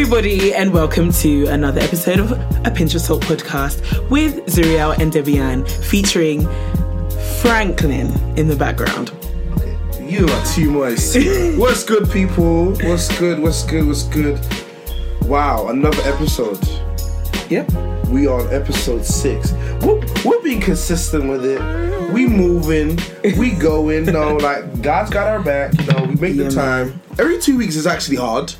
everybody, and welcome to another episode of A Pinch of Salt podcast with Zuriel and Debbie-Ann, featuring Franklin in the background. You are too moist. What's good, people? What's good? What's good? What's good? Wow, another episode. Yep. We are on episode six. We're, we're being consistent with it. We moving. We going. No, like God's got our back. You know, we make Yeah, the man. time. Every two weeks is actually hard.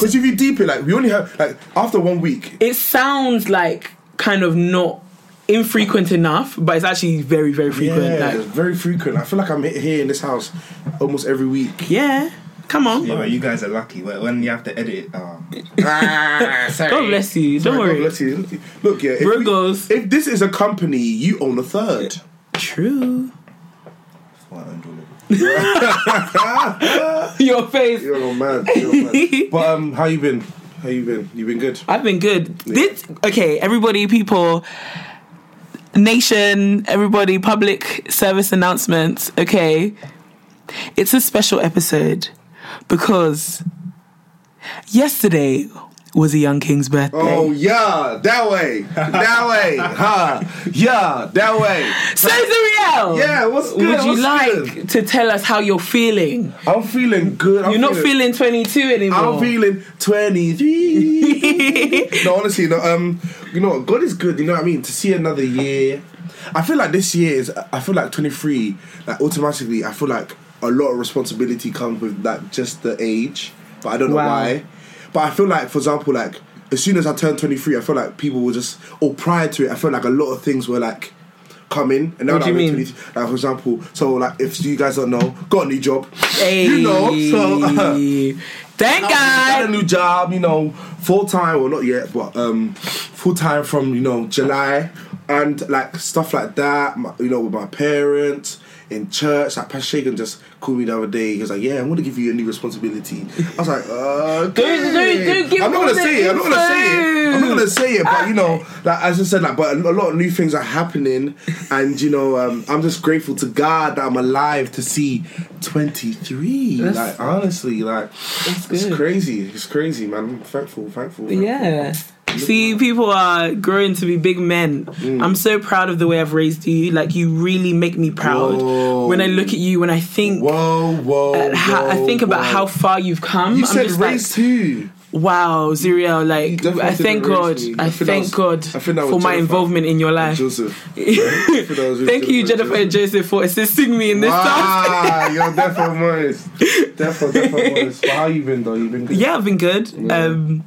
Because if you deep it, like we only have like after one week. It sounds like kind of not infrequent enough, but it's actually very, very frequent. Yeah, like, it's very frequent. I feel like I'm here in this house almost every week. yeah. Come on. Yeah, you guys are lucky. When when you have to edit, uh, God bless you. Don't Sorry, God worry. bless you. Look, look yeah. If, we- if this is a company, you own a third. True. What I'm doing. Your face. You're man. You're man. but um, how you been? How you been? You been good? I've been good. This okay, everybody, people, nation, everybody, public service announcements. Okay, it's a special episode because yesterday was a young king's birthday. Oh yeah, that way, that way, huh? Yeah, that way. so Zuriel, Yeah, what's good? Would you What's like good? to tell us how you're feeling? I'm feeling good. I'm You're not feeling 22 anymore. I'm feeling 23. no, honestly, no, um, you know, God is good. You know what I mean? To see another year, I feel like this year is. I feel like 23. Like automatically, I feel like a lot of responsibility comes with that just the age, but I don't know Wow. why. But I feel like, for example, like as soon as I turned 23, I feel like people were just. Or prior to it, I felt like a lot of things were like. Coming and now What that do you I'm mean? 23 like for example, so like if you guys don't know, got a new job, Hey. you know, so Thank I got a new job, you know, full time, well not yet, but um, full time from you know July, and like stuff like that. My, you know, with my parents in church, like Pastor Shagan just called me the other day. He was like, "Yeah, I'm going to give you a new responsibility." I was like, uh, give I'm not gonna say it. I'm not gonna say it. I'm not gonna say it. But you know, like as I said, like, but a lot of new things are happening, and you know, um, I'm just grateful to God that I'm alive to see 23. That's- like honestly, like it's crazy. It's crazy, man. I'm thankful, thankful. thankful. Yeah. See, people are growing to be big men. Mm. I'm so proud of the way I've raised you. Like, you really make me proud. Whoa. When I look at you, when I think, Whoa, whoa. how, I think about whoa. how far you've come. you I'm said just like, too. wow, Zuriel. Like, I thank God. I I thank was- God I think that was for my involvement in your life. Joseph. Thank you, Jennifer and Joseph, for assisting me in this. Ah, you're definitely moist. Definitely, definitely. But how you been though? You been good? Yeah, I've been good. Yeah. Um,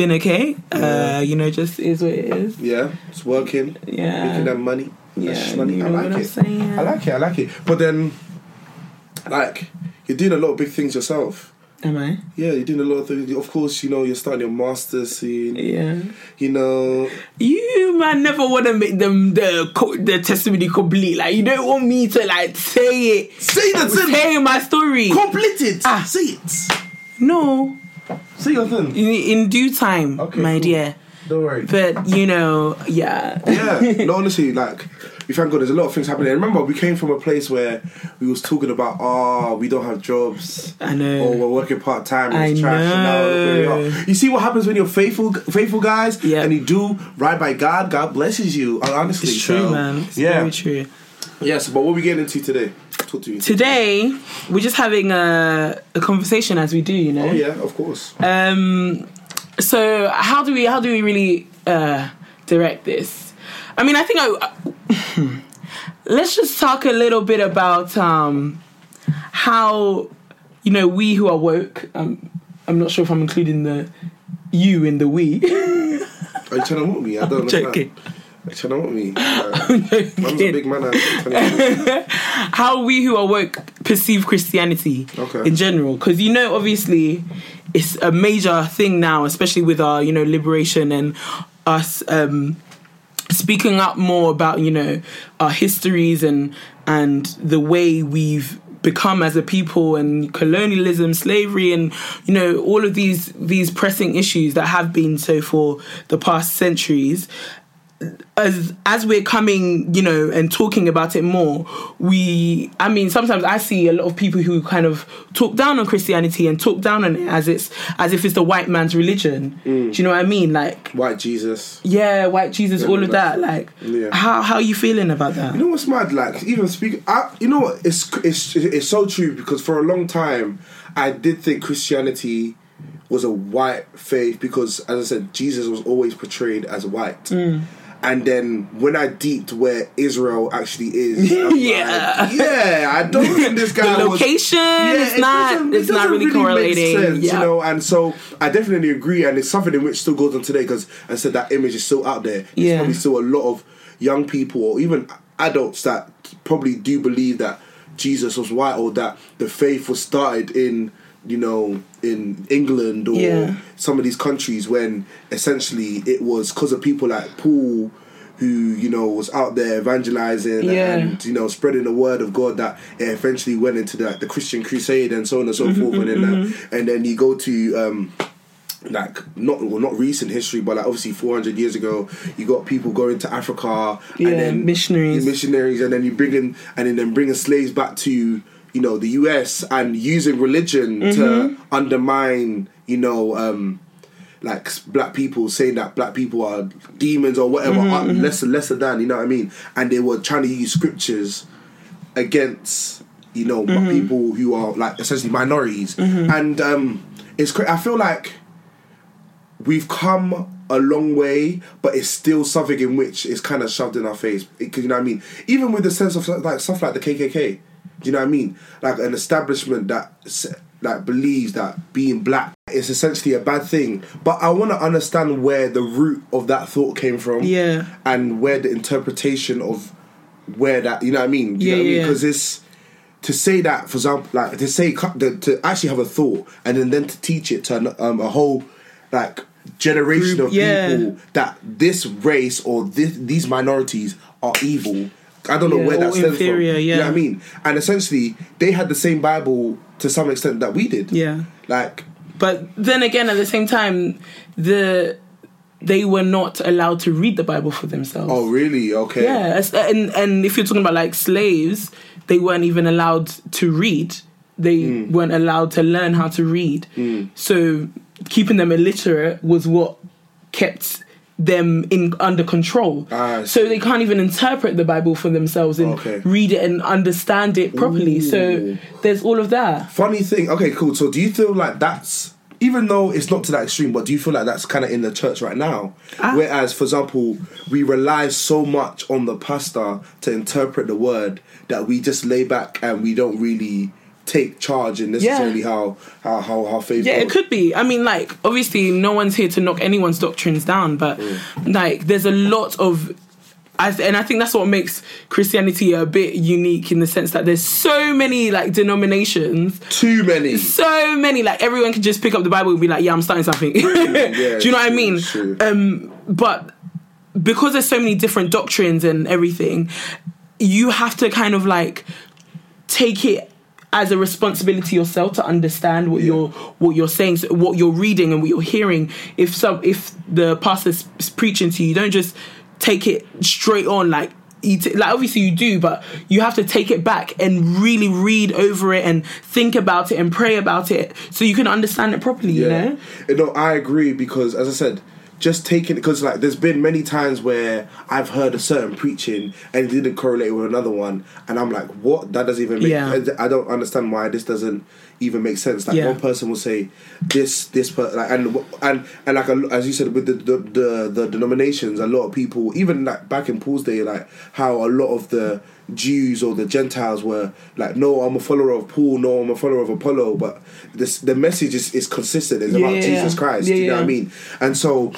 been okay. Yeah. Uh, you know, just is what it is. Yeah, it's working. Yeah. Making that money. Yeah, money. you I know like what I'm it. I like it. I like it. But then, like, you're doing a lot of big things yourself. Am I? Yeah, you're doing a lot of things. Of course, you know you're starting your masters soon. Yeah. You know, You man never want to make them the the testimony complete. Like you don't want me to like say it, say the say my story. Complete it. Ah. Say it. No, Say your thing. in, in due time, Okay, my cool. dear. Don't worry. But you know, yeah, yeah, no, honestly, like we thank God. There's a lot of things happening. Remember, we came from a place where we was talking about, oh, we don't have jobs. I know. Or we're working part time. I It's trash. and now look where we know. You see what happens when you're faithful, faithful guys, Yeah. and you do right by God. God blesses you. Honestly, it's true, so, man. It's yeah. very true. Yes, but what we getting into today? Talk to you. Today we're just having a, a conversation as we do, you know. Oh yeah, of course. Um, so how do we how do we really uh, direct this? I mean, I think I let's just talk a little bit about um, how you know we who are woke. Um, I'm not sure if I'm including the you in the we. Are you trying to want me? I don't. Joking. Are you to want me? Like, man's a big man. I'm trying to- how we who are woke perceive Christianity Okay. in general. Because you know, obviously, it's a major thing now, especially with our you know liberation and us um, speaking up more about you know our histories and and the way we've become as a people and colonialism slavery and you know all of these these pressing issues that have been so for the past centuries as as we're coming, you know, and talking about it more, we I mean sometimes I see a lot of people who kind of talk down on Christianity and talk down on it as it's as if it's the white man's religion. Mm. Do you know what I mean? Like White Jesus. yeah, white Jesus, Yeah, all of that. Like Yeah. how how are you feeling about that? You know what's mad? Like even speak, I, you know what? It's it's it's so true because for a long time I did think Christianity was a white faith because, as I said, Jesus was always portrayed as white. Mm. And then when I deeped where Israel actually is, Yeah. like, yeah, I don't think this guy the was- location is it not it's it not really, make correlating. sense, yeah. you know. And so I definitely agree, and it's something in which still goes on today because I said that image is still out there. There's Yeah. probably still a lot of young people or even adults that probably do believe that Jesus was white or that the faith was started in you know in England or Yeah. some of these countries when essentially it was because of people like Paul who you know was out there evangelizing Yeah. and you know spreading the word of God that it eventually went into the, the Christian crusade and so on and so Mm-hmm, forth and then that, and then you go to um like not well, not recent history, but like obviously 400 years ago, you got people going to Africa Yeah, and then missionaries. missionaries, and then you bring in and then, then bringing slaves back to you know the US and using religion Mm-hmm. to undermine you know um like black people saying that black people are demons or whatever Mm-hmm, are lesser lesser than you know what I mean, and they were trying to use scriptures against you know Mm-hmm. people who are like essentially minorities. And um it's i feel like we've come a long way but it's still something in which is kind of shoved in our face because you know what i mean? Even with the sense of like stuff like the kkk do you know what i mean like an establishment that that believes that being black is essentially a bad thing but i want to understand where the root of that thought came from Yeah. and where the interpretation of where that you know what I mean? You Yeah, know what I mean? Because it's to say that, for example, like to say to actually have a thought and then then to teach it to an, um, a whole like generation Group, of yeah. people that this race or this, these minorities are evil. I don't know Yeah, where that stems inferior, from. You yeah. know what I mean? And essentially, they had the same Bible to some extent that we did. Yeah. Like, But then again, at the same time, the they were not allowed to read the Bible for themselves. oh really? Okay. Yeah, and and if you're talking about like slaves, they weren't even allowed to read. They Mm. weren't allowed to learn how to read. So keeping them illiterate was what kept them in under control. Ah, so they can't even interpret the Bible for themselves and Okay. read it and understand it properly. So there's all of that. Funny thing. Okay, cool. So, do you feel like that's even though it's not to that extreme, but do you feel like that's kind of in the church right now? Ah. Whereas, for example, we rely so much on the pastor to interpret the word that we just lay back and we don't really take charge in necessarily how how how how faith. Yeah, it could be. I mean, like, obviously, no one's here to knock anyone's doctrines down, but like, there's a lot of. I th- and I think that's what makes Christianity a bit unique in the sense that there's so many like denominations, Too many. so many like everyone can just pick up the Bible and be like, yeah, I'm starting something. Do you know what I mean? true. Um, but because there's so many different doctrines and everything, you have to kind of like take it as a responsibility yourself to understand what Yeah. you're what you're saying, so what you're reading, and what you're hearing. If some if the pastor's preaching to you, don't just take it straight on like. Eat it. Like obviously you do, but you have to take it back and really read over it and think about it and pray about it so you can understand it properly. You know, You know, I agree because, as I said, just taking it because like there's been many times where I've heard a certain preaching and it didn't correlate with another one, and I'm like, what? That doesn't even make. Yeah. I don't understand why this doesn't even make sense. Like Yeah. one person will say this, this, per, like, and and and like a, as you said with the, the the the denominations, a lot of people, even like back in Paul's day, like how a lot of the Jews or the Gentiles were like, no, I'm a follower of Paul, no, I'm a follower of Apollo, but this the message is, is consistent. It's about Yeah. Jesus Christ. Yeah, do you know what I mean? And so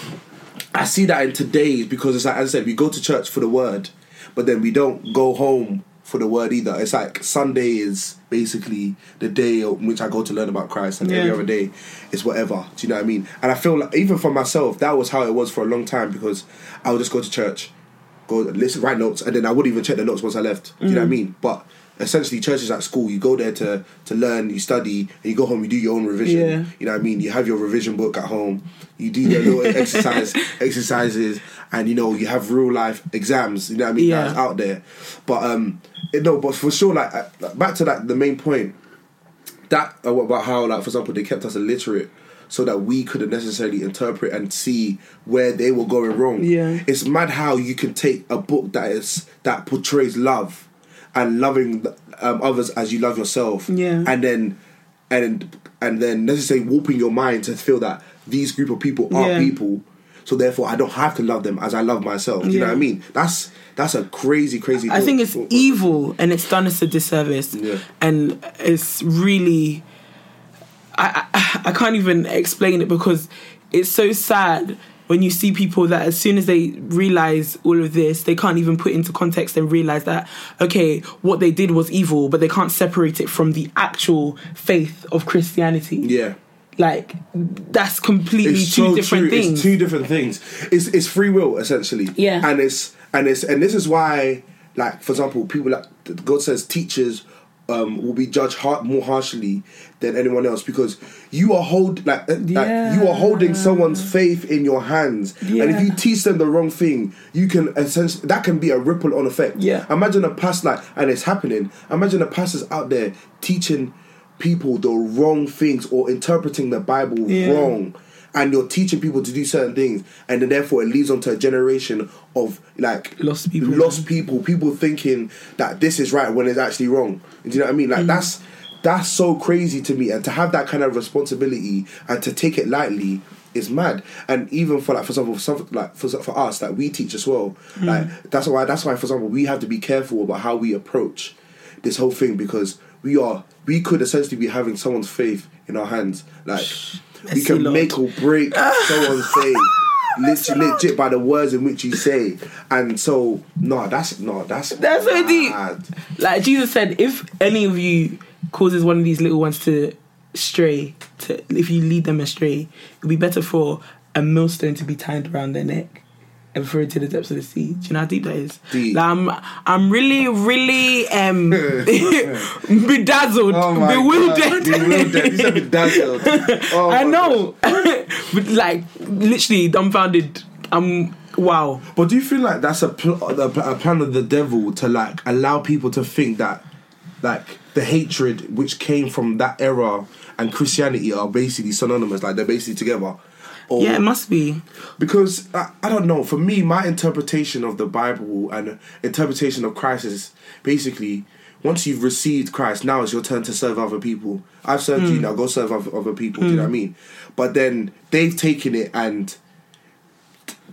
I see that in today's because it's like as I said, we go to church for the word, but then we don't go home for the word either. It's like Sunday is basically the day on which I go to learn about Christ, and every other day is whatever. Do you know what I mean? And I feel like even for myself, that was how it was for a long time because I would just go to church, go listen, write notes, and then I wouldn't even check the notes once I left. Do you know what I Mm. mean? But essentially church is like school. You go there to to learn, you study, and you go home. You do your own revision. Yeah. You know what I mean? You have your revision book at home. You do your little exercise exercises, and you know you have real life exams. You know what I mean? Yeah. That's out there. But um, it, no, but for sure, like uh, back to that, the main point that uh, about how like for example they kept us illiterate so that we couldn't necessarily interpret and see where they were going wrong Yeah. it's mad how you can take a book that is that portrays love and loving um, others as you love yourself Yeah. and then and and then necessarily warping your mind to feel that these group of people are Yeah. people so therefore i don't have to love them as i love myself you know what i mean that's that's a crazy crazy I thought. think it's evil and it's done us a disservice. Yeah. And it's really, I, I I can't even explain it because it's so sad when you see people that as soon as they realize all of this, they can't even put into context and realize that okay, what they did was evil, but they can't separate it from the actual faith of Christianity. yeah Like that's completely it's two so different true. things. It's two different things. It's it's free will essentially. Yeah. And it's and it's and this is why, like for example, people like God says teachers um, will be judged hard, more harshly than anyone else because you are hold like, uh, like you are holding someone's faith in your hands, and if you teach them the wrong thing, you can essentially that can be a ripple on effect. Yeah. Imagine a pastor like, and it's happening. Imagine a pastor's out there teaching people the wrong things or interpreting the Bible Yeah. wrong and you're teaching people to do certain things and then therefore it leads on to a generation of like Lost people. lost people people thinking that this is right when it's actually wrong do you know what i mean Mm. like that's that's so crazy to me and to have that kind of responsibility and to take it lightly is mad and even for like for example for some, like for, for us like we teach as well Mm. like that's why that's why for example we have to be careful about how we approach this whole thing because we are we could essentially be having someone's faith in our hands like we can Lord. make or break someone's faith legit, legit by the words in which you say. And so no that's no that's That's so deep. like Jesus said, if any of you causes one of these little ones to stray, to if you lead them astray, it'd be better for a millstone to be tied around their neck and thrown to the depths of the sea. Do you know how deep that is? Deep. Like, I'm, I'm really, really um, bedazzled, Oh bewildered. God, bewildered. You bedazzled. Oh I know, but like literally dumbfounded. I'm wow. But do you feel like that's a, pl- a pl- a plan of the devil to like allow people to think that like the hatred which came from that era and Christianity are basically synonymous, like they're basically together? Or, Yeah, it must be. because I, I don't know. For me, my interpretation of the Bible and interpretation of Christ is basically once you've received Christ, now it's your turn to serve other people. I've served you, hmm. now go serve other, other people. Do you know hmm. what I mean? But then they've taken it and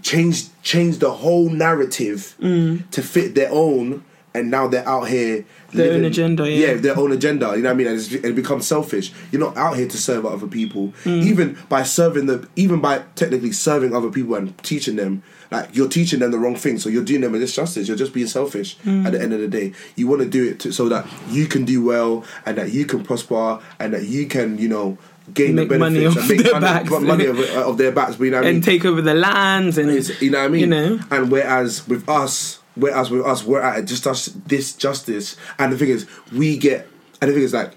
changed changed the whole narrative hmm. to fit their own, and now they're out here. Their own agenda, yeah. their own agenda. You know what I mean? And it's, it becomes selfish. You're not out here to serve other people. Mm. Even by serving the, even by technically serving other people and teaching them, like you're teaching them the wrong thing. So you're doing them a disjustice. You're just being selfish. Mm. At the end of the day, you want to do it to, so that you can do well and that you can prosper and that you can, you know. Gain Make the money benefits off and make their money, backs. money of, of their backs, you know what I mean? and take over the lands and It's- you know what I mean? You know, And whereas with us, whereas with us, we're at just us this justice. And the thing is, we get. And the thing is, like,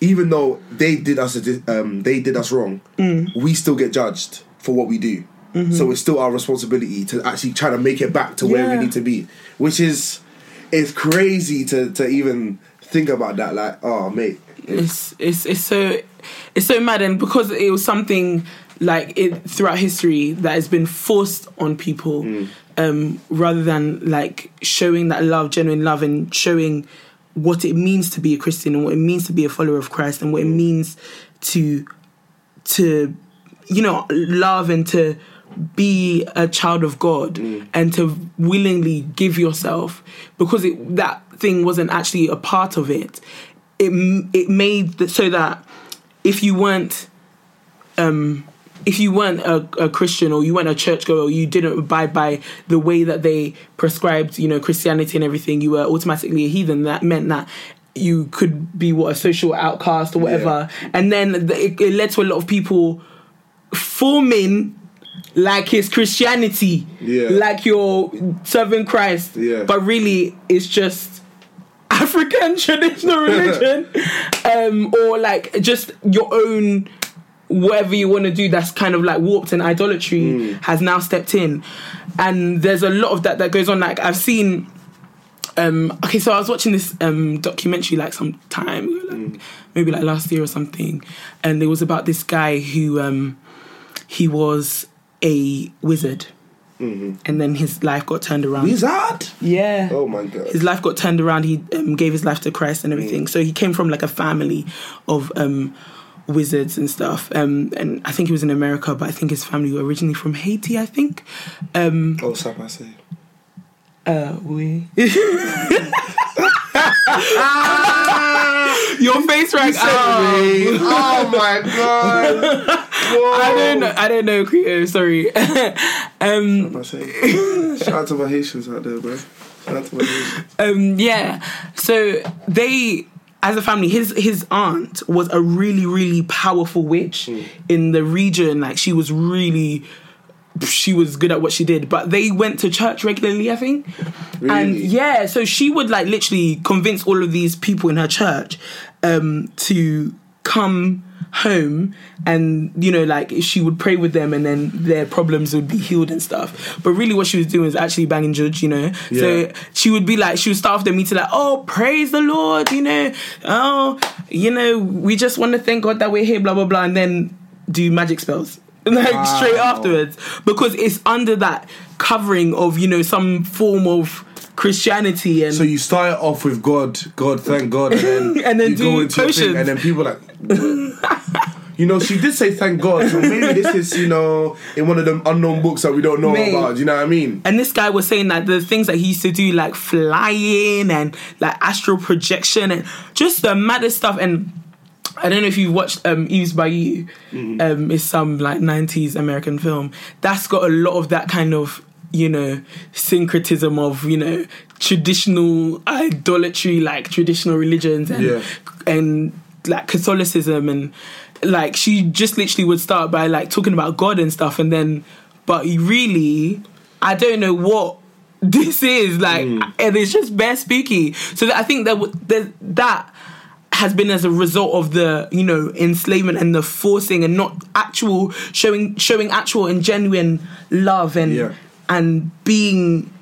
even though they did us, a um, they did us wrong, Mm. we still get judged for what we do. So it's still our responsibility to actually try to make it back to where we Mm-hmm. Need to be, which is it's crazy to to even think about that. Like, oh mate, it's it's it's so it's so mad, and because it was something like it throughout history that has been forced on people, um, rather than like showing that love, genuine love, and showing what it means to be a Christian and what it means to be a follower of Christ and what it means to to you know love and to be a child of God and to willingly give yourself because it, that thing wasn't actually a part of it. It it made so that if you weren't um if you weren't a, a Christian or you weren't a churchgoer or you didn't abide by the way that they prescribed, you know, Christianity and everything, you were automatically a heathen. That meant that you could be what a social outcast or whatever. And then th- it, it led to a lot of people forming like it's Christianity, Yeah. like you're serving Christ, Yeah. but really it's just African traditional religion, um, or like just your own whatever you want to do that's kind of like warped and idolatry has now stepped in, and there's a lot of that that goes on. Like I've seen. Um, okay, so I was watching this um, documentary like some time, ago, like, maybe like last year or something, and it was about this guy who um, he was a wizard, and then his life got turned around. Wizard? Yeah. Oh my god. His life got turned around. He um, gave his life to Christ and everything. So he came from like a family of um, wizards and stuff. Um, and I think he was in America, but I think his family were originally from Haiti. I think. Um, Oh, Sam, I say. uh, we. Your face right oh. oh my god. I don't know. I don't know. Creative. Sorry. um, I say. Shout out to my Haitians out there, bro. Shout out to my Haitians. um, yeah. So they, as a family, his his aunt was a really really powerful witch in the region. Like she was really. She was good at what she did, but they went to church regularly, I think. And yeah, so she would like literally convince all of these people in her church um, to come home and you know like she would pray with them and then their problems would be healed and stuff but really what she was doing was actually banging judge you know Yeah. so she would be like she would start off the meeting like oh praise the lord you know oh you know we just want to thank god that we're here blah blah blah and then do magic spells like Wow. straight afterwards because it's under that covering of you know some form of christianity and So you start off with God, God, thank God, and then, And then you do go into potions. thing, and then people like, you know, she did say thank God, so maybe this is you know in one of them unknown books that we don't know Mate. about. You know what I mean? And this guy was saying that the things that he used to do, like flying and like astral projection and just the maddest stuff. And I don't know if you've watched um, Eve's Bayou. Um, it's some like '90s American film that's got a lot of that kind of you know syncretism of you know traditional idolatry, like traditional religions and Yeah. and like Catholicism and like she just literally would start by like talking about God and stuff and then but really I don't know what this is like mm. and it's just bare spooky so I think that that that has been as a result of the you know enslavement and the forcing and not actual showing showing actual and genuine love and Yeah. and being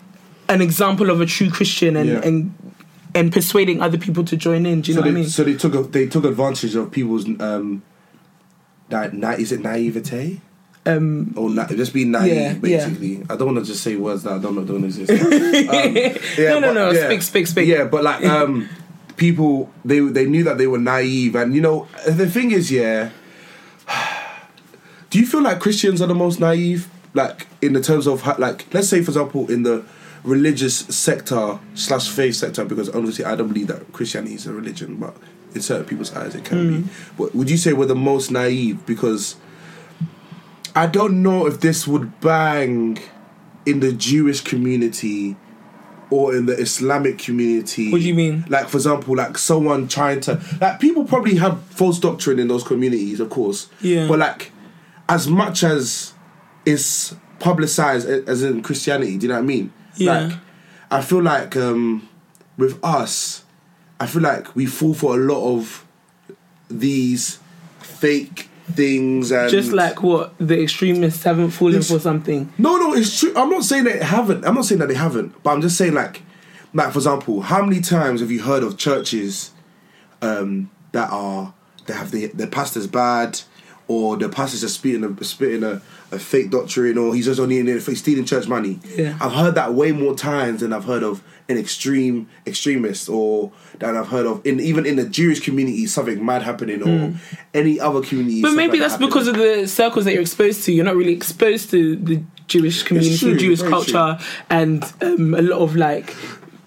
an example of a true Christian and Yeah. and and persuading other people to join in. Do you So know they, what I mean? so they took a, they took advantage of people's um, na- na- is it naivete um, or na- just being naive Yeah, yeah. basically? I don't want to just say words that I don't know don't exist. Um, yeah, no, no, but- no. yeah. Speak, speak, speak. Yeah, but like um, people, they they knew that they were naive, and you know the thing is, yeah. Do you feel like Christians are the most naive, like in the terms of like, let's say for example, in the religious sector slash faith sector, because honestly, I don't believe that Christianity is a religion, but in certain people's eyes, it can be. Hmm. But would you say we're the most naive because? I don't know if this would bang in the Jewish community or in the Islamic community. What do you mean? Like, for example, like someone trying to like people probably have false doctrine in those communities, of course. Yeah. But like, as much as it's publicized as in Christianity, do you know what I mean? Yeah. Like, I feel like um, with us, I feel like we fall for a lot of these fake things and Just like what the extremists haven't fallen for something. no, no, it's true. I'm not saying they haven't. I'm not saying that they haven't. But I'm just saying, like, like for example, how many times have you heard of churches um, that are they have the the pastor's bad, or the pastor's just spitting a spitting a, a fake doctrine, or he's just only in for stealing church money. Yeah. I've heard that way more times than I've heard of an extreme extremist, or than I've heard of in even in the Jewish community something mad happening, or any other community. Hmm. But maybe like that's that because of the circles that you're exposed to. You're not really exposed to the Jewish community, true, Jewish culture, and um, a lot of like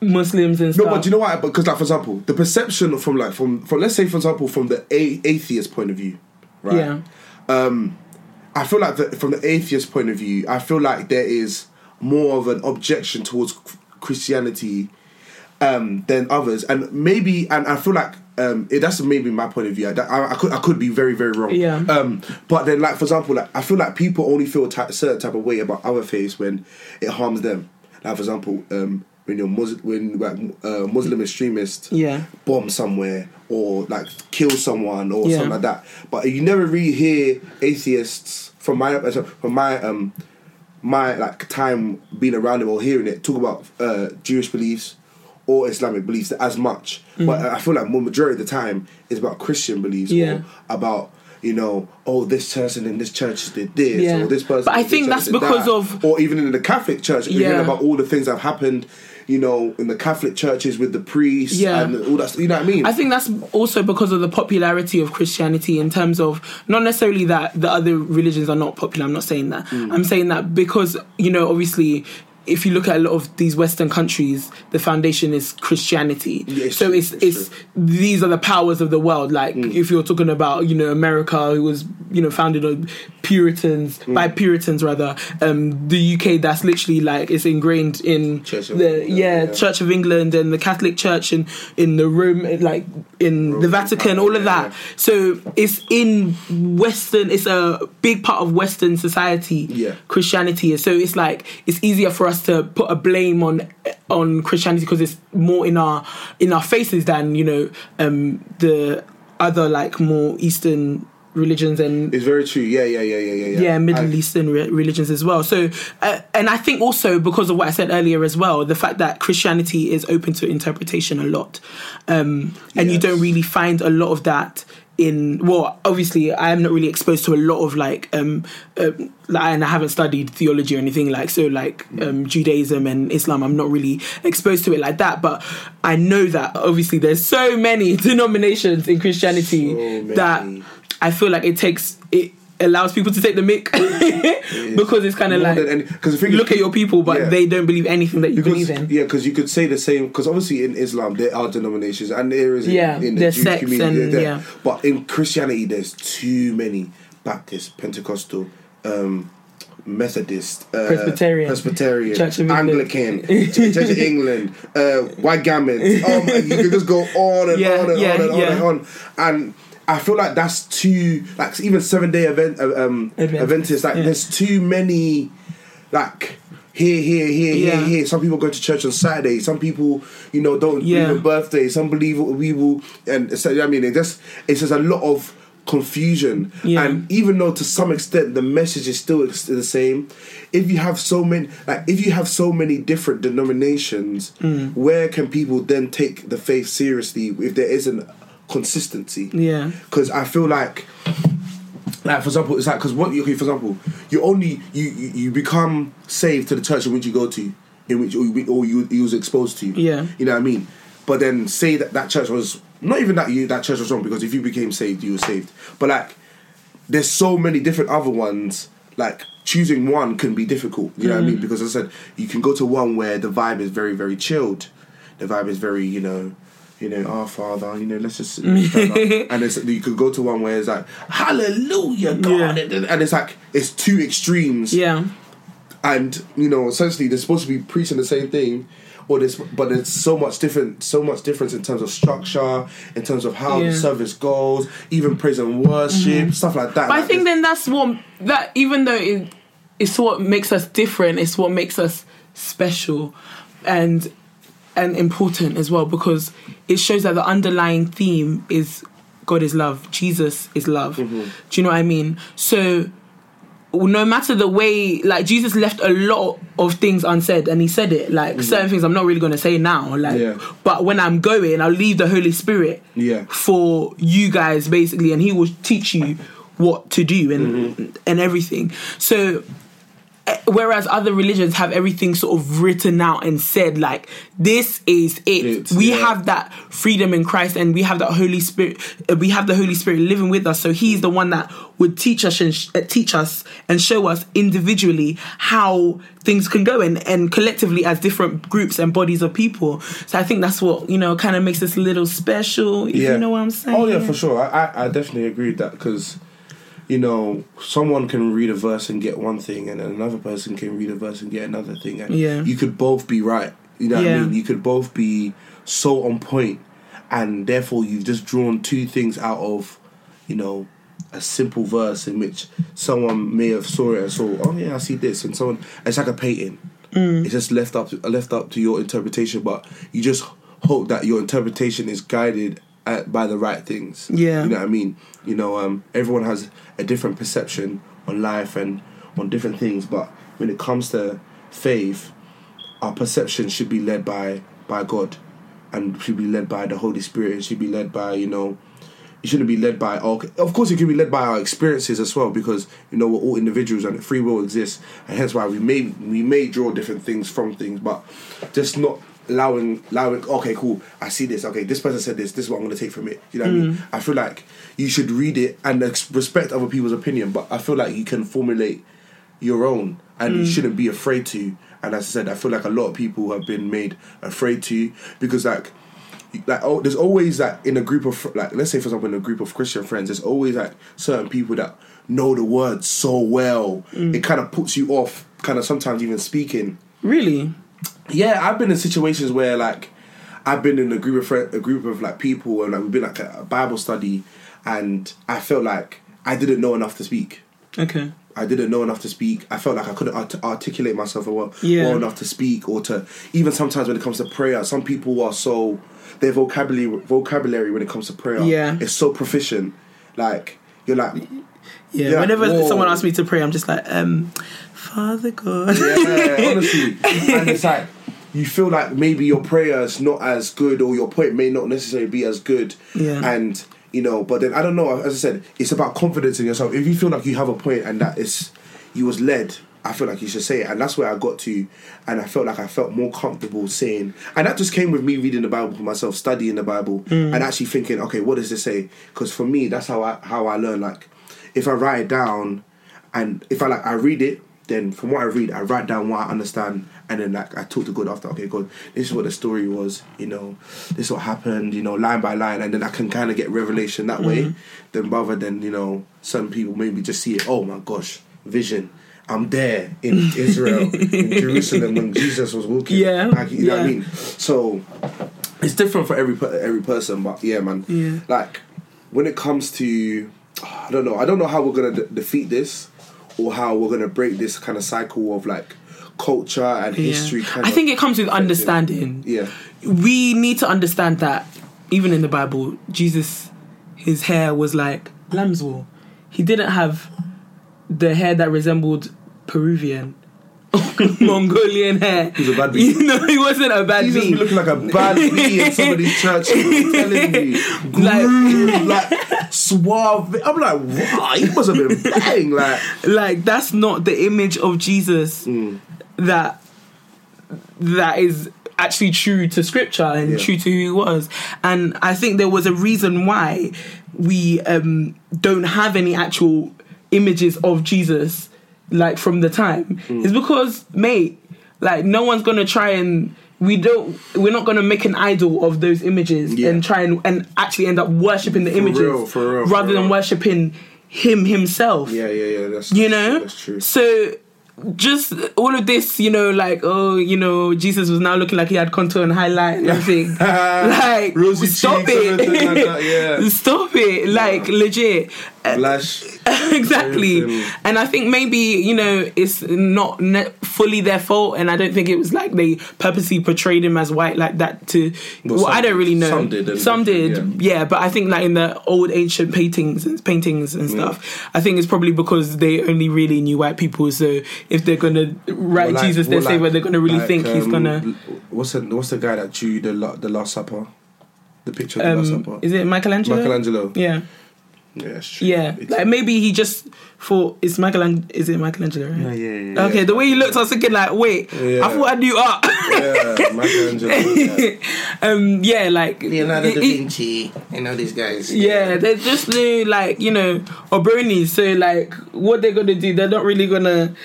Muslims and stuff. No, but do you know why? Because, like, for example, the perception from, like, from, from let's say, for example, from the a- atheist point of view, right? Yeah. I feel like the, from the atheist point of view, I feel like there is more of an objection towards Christianity um, than others, and maybe, and I feel like um, it, that's maybe my point of view. I, I, I could I could be very very wrong. Yeah. Um, but then, like for example, like I feel like people only feel a certain type of way about other faiths when it harms them. Like for example, um, when you're Muslim, when like uh, Muslim extremists Yeah. bomb somewhere or like kill someone or Yeah. something like that. But you never really hear atheists from my from my um my like time being around it or hearing it talk about uh, Jewish beliefs or Islamic beliefs as much. But I feel like more majority of the time is about Christian beliefs Mm. Yeah. or about you know, oh, this person in this church did this, Yeah. or this person. But I think that's because that. of- or even in the Catholic Church, you hear about all the things that have happened, you know, in the Catholic churches with the priests Yeah. and all that. You know what I mean? I think that's also because of the popularity of Christianity in terms of not necessarily that the other religions are not popular. I'm not saying that. Mm. I'm saying that because, you know, obviously if you look at a lot of these Western countries, the foundation is Christianity. Yeah, it's so true, it's it's it's these are the powers of the world. Like Mm. if you're talking about, you know, America who was, you know, founded on Puritans Mm. by Puritans rather. Um the UK that's literally like it's ingrained in Church of the England, yeah, yeah. Church of England and the Catholic Church and in the Rome like in the Vatican, Empire, all of yeah, that. So it's in Western. It's a big part of Western society. Yeah. Christianity is. So it's like it's easier for us to put a blame on on Christianity because it's more in our in our faces than you know um the other like more Eastern religions and it's very true. Yeah, yeah, yeah, yeah, yeah. Yeah, yeah, Middle I- Eastern re- religions as well. So, uh, and I think also because of what I said earlier as well, the fact that Christianity is open to interpretation a lot, um, and you don't really find a lot of that in. Well, obviously, I am not really exposed to a lot of like, um, uh, and I haven't studied theology or anything like so, like um, Judaism and Islam. I'm not really exposed to it like that, but I know that obviously there's so many denominations in Christianity So that. I feel like it takes it allows people to take the mic because it's kind of like 'cause the thing is- look at your people, but Yeah. they don't believe anything that you Because, believe in. yeah, because you could say the same. Because obviously in Islam there are denominations, and there is Yeah, in the there's Jewish sects community. and- yeah. But in Christianity, there's too many Baptist, Pentecostal, um, Methodist, uh, Presbyterian, Presbyterian, Church of Anglican, Church of England, uh, White Garments. Oh my, you could just go on and Yeah, on and yeah, on and on and on. And I feel like that's too like even seven day event uh, um Adventist, Adventists. Like yeah. there's too many like here, here, here, Yeah. here, here. Some people go to church on Saturday. Some people, you know, don't Yeah. believe in birthdays. Some believe we will, and so, I mean, it just it's just a lot of confusion. Yeah. And even though to some extent the message is still ex- the same, if you have so many, like if you have so many different denominations, Mm. where can people then take the faith seriously if there isn't consistency? Yeah, because I feel like, like for example, it's like because what you okay, for example, you only you, you you become saved to the church in which you go to, in which or you, or you, you was exposed to. Yeah. you know what I mean. But then say that that church was not even that you that church was wrong because if you became saved, you were saved. But like, there's so many different other ones. Like choosing one can be difficult. You know what I Mm. mean? Because as I said, you can go to one where the vibe is very very chilled. The vibe is very you know. You know, our Father. You know, let's just and it's you could go to one where it's like Hallelujah, God, Yeah. and it's like it's two extremes yeah, and you know essentially they're supposed to be preaching the same thing or this but it's so much different so much difference in terms of structure in terms of how Yeah. Mm-hmm. the service goes even praise and worship stuff like that but I think then that's what that even though it, it's what makes us different, it's what makes us special, and and important as well because it shows that the underlying theme is God is love, Jesus is love. Mm-hmm. Do you know what I mean? So no matter the way like jesus left a lot of things unsaid and he said it like certain things i'm not really going to say now like Mm-hmm. Yeah. but when i'm going i'll leave the holy spirit Yeah. for you guys basically and he will teach you what to do and Mm-hmm. and everything so whereas other religions have everything sort of written out and said like this is it. It's- we yeah. have that freedom in christ and we have that holy spirit uh, we have the holy spirit living with us. So he's the one that would teach us and sh- uh, teach us and show us individually how things can go and, and collectively as different groups and bodies of people. So i think that's what you know kind of makes us a little special if you know what i'm saying oh yeah for sure. I, I, I definitely agree with that because you know someone can read a verse and get one thing and then another person can read a verse and get another thing and Yeah. you could both be right you know what Yeah. I mean you could both be so on point and therefore you've just drawn two things out of you know a simple verse in which someone may have saw it and saw oh yeah I see this and someone it's like a painting mm. It's just left up to, left up to your interpretation, but you just hope that your interpretation is guided at, by the right things. Yeah. you know what I mean. You know, um, everyone has a different perception on life and on different things, but when it comes to faith, our perception should be led by by God, and should be led by the Holy Spirit. It should be led by you know it shouldn't be led by our, of course it can be led by our experiences as well because you know we're all individuals and free will exists. And hence why we may we may draw different things from things but just not allowing allowing okay cool I see this. Okay this person said this. This is what I'm going to take from it. You know what I mean? I feel like you should read it and ex- respect other people's opinion but I feel like you can formulate your own and you mm. shouldn't be afraid to and as I said I feel like a lot of people have been made afraid to because like like oh, there's always like in a group of like let's say for example in a group of Christian friends, there's always like certain people that know the words so well. Mm. It kind of puts you off, kind of sometimes even speaking. Really? Yeah, I've been in situations where like I've been in a group of friend, a group of like people and like we've been like a Bible study, and I felt like I didn't know enough to speak. Okay. I didn't know enough to speak. I felt like I couldn't art- articulate myself well, Yeah. well enough to speak or to even sometimes when it comes to prayer. Some people are so their vocabulary vocabulary when it comes to prayer Yeah. is so proficient. Like you're like Yeah. Yeah, Whenever whoa. someone asks me to pray, I'm just like, um, Father God. yeah, honestly, and it's like you feel like maybe your prayer is not as good or your point may not necessarily be as good. Yeah. And you know, but then I don't know. As I said, it's about confidence in yourself. If you feel like you have a point and that is you was led, I feel like you should say it, and that's where I got to, and I felt like I felt more comfortable saying, and that just came with me reading the Bible for myself, studying the Bible, mm. and actually thinking, okay, what does this say? Because for me, that's how I how I learn. Like, if I write it down, and if I like I read it, then from what I read, I write down what I understand, and then like I talk to God after. Okay, God, this is what the story was. You know, this is what happened. You know, line by line, and then I can kind of get revelation that way. Mm-hmm. Then rather than you know, some people maybe just see it. Oh my gosh, vision. I'm there in Israel, in Jerusalem when Jesus was walking. Yeah, like, you know what I mean. So it's different for every every person, but yeah, man. Yeah. Like when it comes to, I don't know. I don't know how we're gonna de- defeat this, or how we're gonna break this kind of cycle of like culture and Yeah. history. Kind I think it comes with understanding. Yeah. We need to understand that even in the Bible, Jesus, his hair was like lamb's wool. He didn't have the hair that resembled Peruvian. Mongolian hair. He's a bad bee. You know, he wasn't a bad Jesus bee. be looking like a bad bee in somebody's church. these churches. I'm telling you, Like- like suave. I'm like, wow, he must have been bang. Like, like that's not the image of Jesus Mm. That that is actually true to scripture and Yeah. true to who he was and i think there was a reason why we um don't have any actual images of jesus like from the time Mm. it's because mate like no one's gonna try and we don't we're not gonna make an idol of those images Yeah. and try and and actually end up worshipping the For images real, for real, for rather than real. worshipping him himself yeah, yeah, yeah. That's you know that's true. so just all of this you know like oh you know jesus was now looking like he had contour and highlight and everything. Like Rosy stop everything like it yeah. stop it. Like legit Flash. exactly Everything. and i think maybe you know it's not ne- fully their fault and i don't think it was like they purposely portrayed him as white like that to Well, well, i don't really know some did, some did yeah. but i think like in the old ancient paintings and paintings and stuff i think it's probably because they only really knew white people so if they're gonna write Well, like- jesus they well, say like- where they're gonna really like, think he's um, gonna What's the What's the guy that drew the the Last Supper? The picture of the Last um, Supper. is it michelangelo Michelangelo. yeah Yeah, it's true. yeah It's- like maybe he just thought it's michelangelo is it michelangelo right Yeah, yeah, yeah. Okay, the way he looked, I was thinking like, wait, Yeah. I thought I knew art. yeah, Michelangelo. Yeah. um, yeah, like Leonardo it- da it- Vinci. You know these guys. yeah, they're just new, like you know, or Obroni. So like, what they're gonna do? They're not really gonna,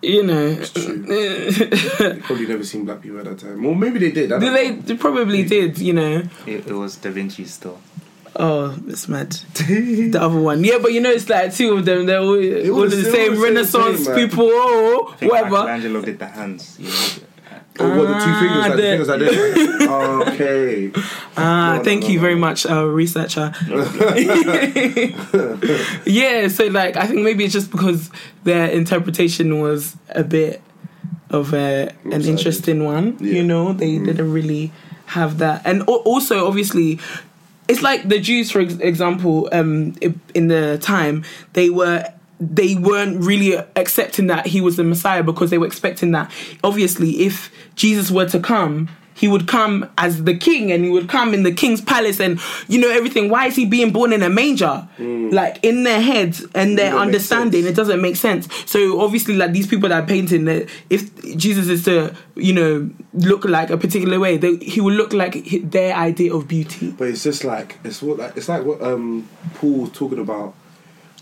you know. True. Probably never seen black people at that time. Well, maybe they did. I Do don't they, know. they probably did, you know. It, it was Da Vinci's store. Oh, it's mad. the other one, yeah, but you know, it's like two of them. They're all, all was- the same all the same Renaissance people. Oh, I think whatever. Michelangelo did the hands. You know. Oh, what the two fingers? Like the, the- fingers like this. okay. Ah, No, thank no, you no, very no. much, uh, researcher. yeah, so like I think maybe it's just because their interpretation was a bit of uh, an Excited. interesting one. Yeah. You know, they didn't really have that, and al- also obviously. It's like the Jews, for example, um, in the time they were they weren't really accepting that he was the Messiah because they were expecting that. Obviously if Jesus were to come, he would come as the king and he would come in the king's palace and you know everything. Why is he being born in a manger? Like in their heads and their understanding, it doesn't make sense. So obviously, like these people that are painting that if Jesus is to you know look like a particular way, they, he will look like their idea of beauty. But it's just like it's what like it's like what um Paul was talking about.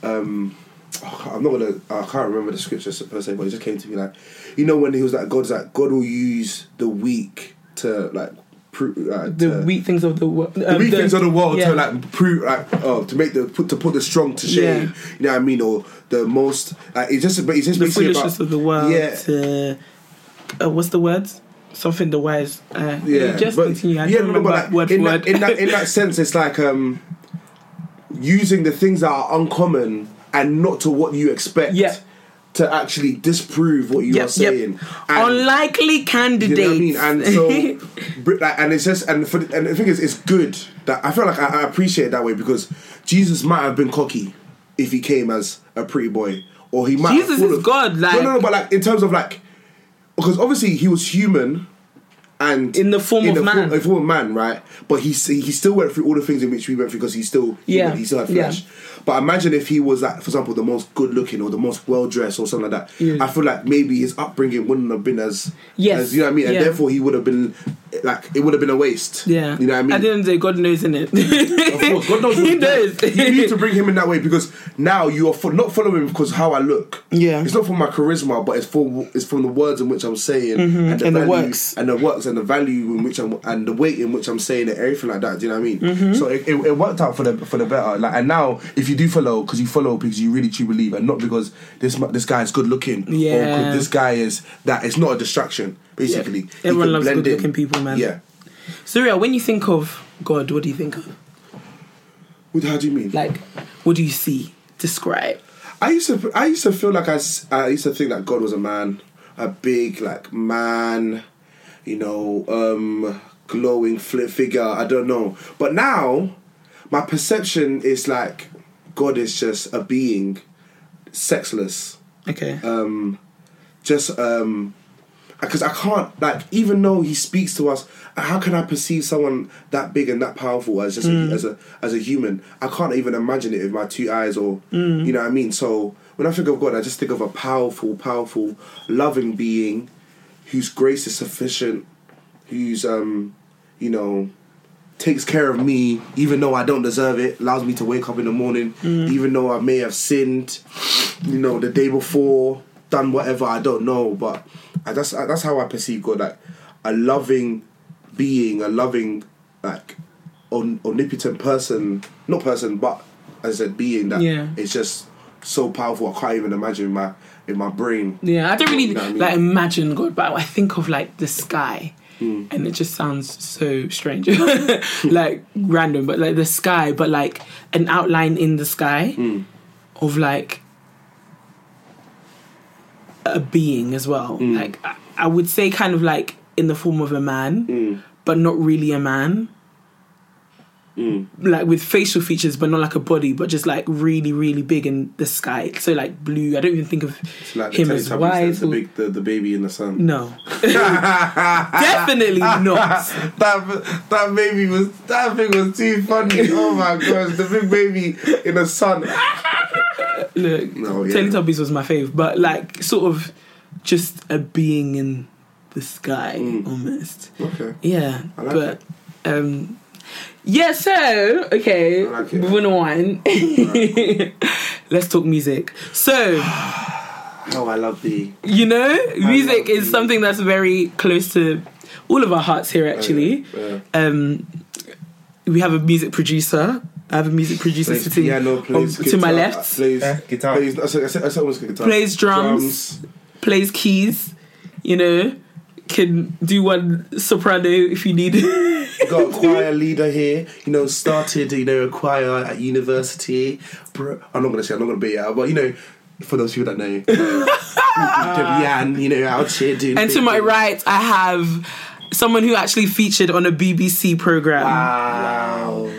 Um, oh, I'm not gonna I can't remember the scripture per se, but it just came to me like, you know, when he was like God's like God will use the weak to like prove like, The weak things of the world. the weak things of the world yeah. to like prove like oh to make the put to put the strong to shame. Yeah. You know what I mean? Or the most like it's just but it's just the foolishness about of the world. Yeah. To, uh, what's the word? Something the wise. Uh, yeah, just but, continue. I yeah, don't remember but like, word in for that, word. in that in that sense, it's like um, using the things that are uncommon and not to what you expect. Yeah. To actually disprove what you Yep, are saying, yep. And- Unlikely you know what I mean? And so, and it's just, and for the, and the thing is, it's good that I feel like I, I appreciate it that way because Jesus might have been cocky if he came as a pretty boy, or he might. have Jesus is of- God, no, like- no, no, but like in terms of like, because obviously he was human, and In the form of the man. form, in form of man, right? But he he still went through all the things in which we went through because he's still Yeah, he still had yeah. But imagine if he was like, for example, the most good looking or the most well dressed or something like that. Yeah. I feel like maybe his upbringing wouldn't have been as Yes, as you know what I mean, and yeah. therefore he would have been like it would have been a waste. Yeah. you know what I mean. At the end of the day, God knows in it. of course, God knows. he knows. You need to bring him in that way because now you are fo- not following because how I look. Yeah. it's not for my charisma, but it's for it's from the words in which I'm saying and, the, Mm-hmm. and the value, works. and the works and the value in which I'm and the weight in which I'm saying it, everything like that. Do you know what I mean? Mm-hmm. So it, it, it worked out for the for the better. Like and now if you do follow because you follow because you really truly believe and not because this this guy is good looking or this guy is that it's not a distraction. Basically, He Everyone loves good-looking people, man. Yeah. Zuriel, when you think of God, what do you think of? What- How do you mean? Like, what do you see? Describe. I used to I used to feel like I. I used to think that God was a man, a big like man, you know, um glowing flip figure. I don't know, but now my perception is like God is just a being, sexless, Okay. um, just um, because I can't like even though He speaks to us. How can I perceive someone that big and that powerful as just a, mm. as a as a human? I can't even imagine it with my two eyes, or mm. you know what I mean. So when I think of God, I just think of a powerful, powerful, loving being whose grace is sufficient, who's um, you know, takes care of me even though I don't deserve it, allows me to wake up in the morning, mm. even though I may have sinned, you know, the day before, done whatever I don't know, but I, that's that's how I perceive God, like a loving being, a loving like om- omnipotent person, not person, but as a being that Yeah. is just so powerful. I can't even imagine in my in my brain. Yeah, I don't really You know I mean? like imagine God, but I think of like the sky, Hmm. and it just sounds so strange, like random, but like the sky, but like an outline in the sky Hmm. of like a being as well. Hmm. Like I, I would say, kind of like in the form of a man, Hmm. but not really a man. Like with facial features, but not like a body, but just like really, really big in the sky. So like blue. I don't even think of It's like him the as the, the big the, the baby in the sun. No, definitely not. that that baby was that thing was too funny. Oh my gosh, the big baby in the sun. Look, No, yeah. Teletubbies was my fave, but like sort of just a being in the sky almost. Okay. Yeah, I like but um, yeah. So okay, like moving on. Let's talk music. So Oh, I love the. you know, music is something that's very close to all of our hearts here. Actually, Yeah. um, we have a music producer. I have a music producer Plays sitting piano, plays on- to my left. Plays Yeah, guitar. Plays, I said, I said, I said almost guitar. Plays drums. plays keys, you know, can do one soprano if you need. It. Got a choir leader here. You know, started you know a choir at university. Bro, I'm not gonna say I'm not gonna be out, but you know, For those people that know, Debbie-Ann, you know, out here doing. And to my things. right, I have someone who actually featured on a BBC program Wow.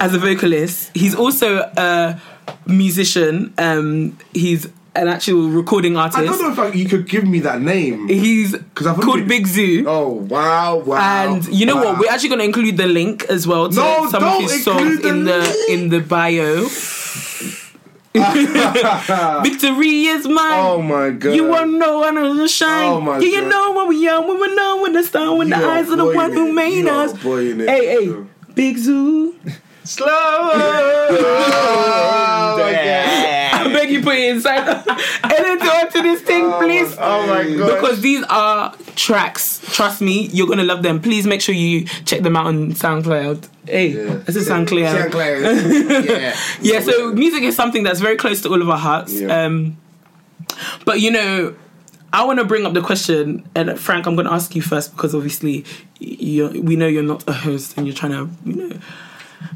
As a vocalist. He's also a musician. Um, he's an actual recording artist. I don't know if I, you could give me that name. He's I've called been- Big Zoo. Oh wow! Wow! And you know wow. what? We're actually going to include the link as well to No, some of his songs the in the in the bio. Victory is mine. Oh my god! You won't know when to shine. Oh my yeah, you God. know when we young, when we know when the star, when the You are eyes of the one who made You us. it. Hey, hey, Big Zoo. Slow. Oh, I beg you put it inside. Edit onto this thing, please. Oh my god. Because these are tracks. Trust me, you're gonna love them. Please make sure you check them out on SoundCloud. Hey, Yeah. this is SoundCloud. SoundCloud. yeah. Yeah, so music is something that's very close to all of our hearts. Yeah. Um, but you know, I want to bring up the question, and Frank, I'm going to ask you first because obviously, you we know you're not a host and you're trying to, you know,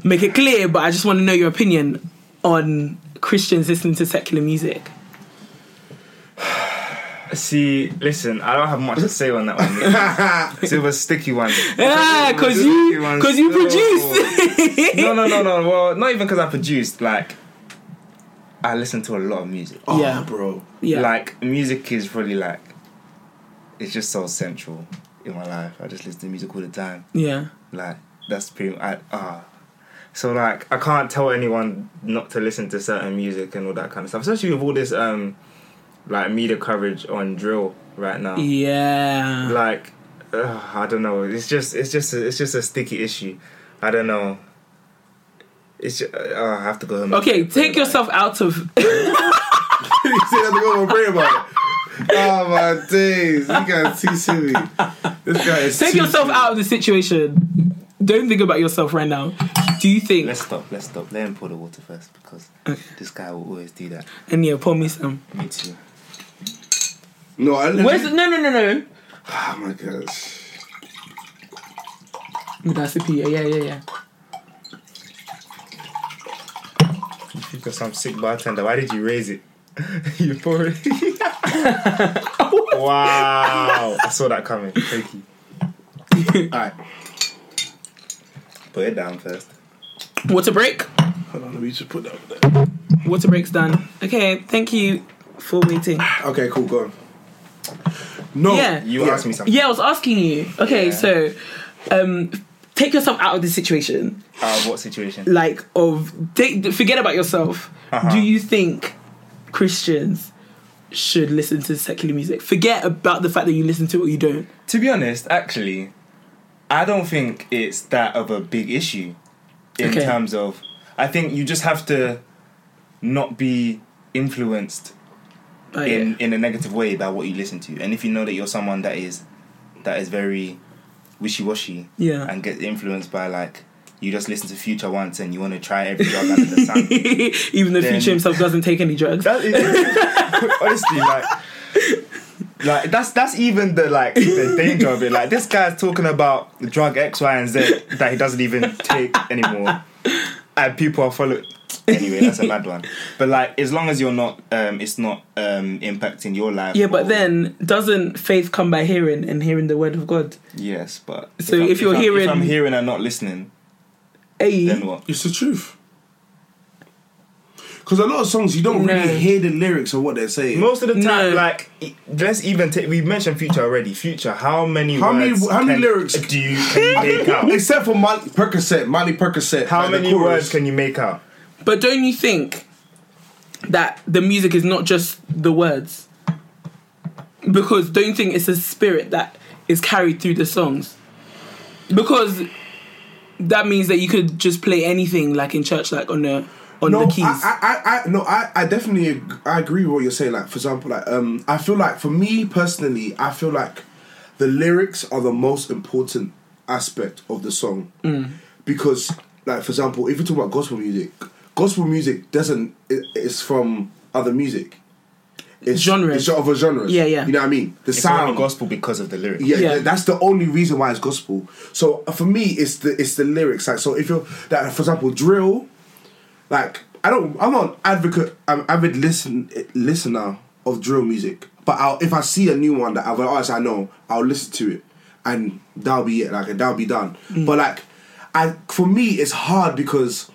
make it clear. But I just want to know your opinion on Christians listening to secular music. See, listen, I don't have much to say on that one. It's a sticky one. Ah, because you, because you still. produce. no, no, no, no. Well, not even because I produced. Like, I listen to a lot of music. Oh, Yeah. bro. yeah, Like, music is really like, it's just so central in my life. I just listen to music all the time. yeah, Like, that's pretty. I ah. So like, I can't tell anyone not to listen to certain music and all that kind of stuff. Especially with all this um, like media coverage on drill right now. yeah. like ugh, I don't know. It's just it's just a, it's just a sticky issue. I don't know. It's just, uh, I have to go home. Okay, take yourself out of. you said that to go and pray about it. Oh my days! You guys too silly. This guy is Take yourself silly. out of the situation. Don't think about yourself right now. Do you think? Let's stop. Let's stop. Let him pour the water first because this guy will always do that. And yeah, pour me some. Me too. No, I Where's no no no no? Oh my gosh. That's the P. Yeah yeah yeah. You think you're some sick bartender. Why did you raise it? you pour it. wow! I saw that coming. Thank you. Alright. Put it down first. Water break. Hold on, let me just put that over there. Water break's done. Okay, thank you for waiting. Okay, cool, go on. No. Yeah. You Yeah. asked me something. Yeah, I was asking you. Okay, Yeah. so um, take yourself out of the situation. Uh, what situation? Like of take, forget about yourself. Uh-huh. Do you think Christians should listen to secular music? Forget about the fact that you listen to it or you don't. To be honest, actually, I don't think it's that of a big issue in Okay. terms of. I think you just have to not be influenced Oh, in yeah. in a negative way by what you listen to, and if you know that you're someone that is that is very wishy washy Yeah. and get influenced by like you just listen to Future once and you want to try every drug under the sun. Even though Future himself doesn't take any drugs. Is honestly like like that's that's even the like the danger of it. Like this guy's talking about the drug X, Y, and Z that he doesn't even take anymore, and people are following. Anyway, that's a mad one. But like, as long as you're not, um, it's not um impacting your life. Yeah, but or- then doesn't faith come by hearing and hearing the word of God? yes, but So I'm- if you're I'm, hearing- if I'm hearing and not listening, Hey, then what? It's the truth. Because a lot of songs you don't No. really hear the lyrics of what they're saying. Most of the time, No. like let's even take. We mentioned Future already. Future. How many? How many- words how many lyrics? do you can you make out? Except for Molly Percocet, Molly Percocet. How like many words can you make out? but don't you think that the music is not just the words? Because don't you think it's a spirit that is carried through the songs? Because that means that you could just play anything like in church, like on the on no, the keys. I, I, I, no, I, I definitely, I agree with what you're saying. Like, for example, like, um, I feel like for me personally, I feel like the lyrics are the most important aspect of the song Mm. because, like, for example, if you talk about gospel music, gospel music doesn't, it, it's from other music. It's Genres. It's other genres. Yeah, yeah. You know what I mean? The It's sound. only gospel because of the lyrics. Yeah, Yeah. th- that's the only reason why it's gospel. So uh, for me, it's the it's the lyrics. Like, so if you're that, for example, drill, like I don't. I'm not an advocate. I'm avid listen listener of drill music. But I'll, if I see a new one that I've artist I know, I'll listen to it, and that'll be it. Like that'll be done. Mm. But like, I for me it's hard because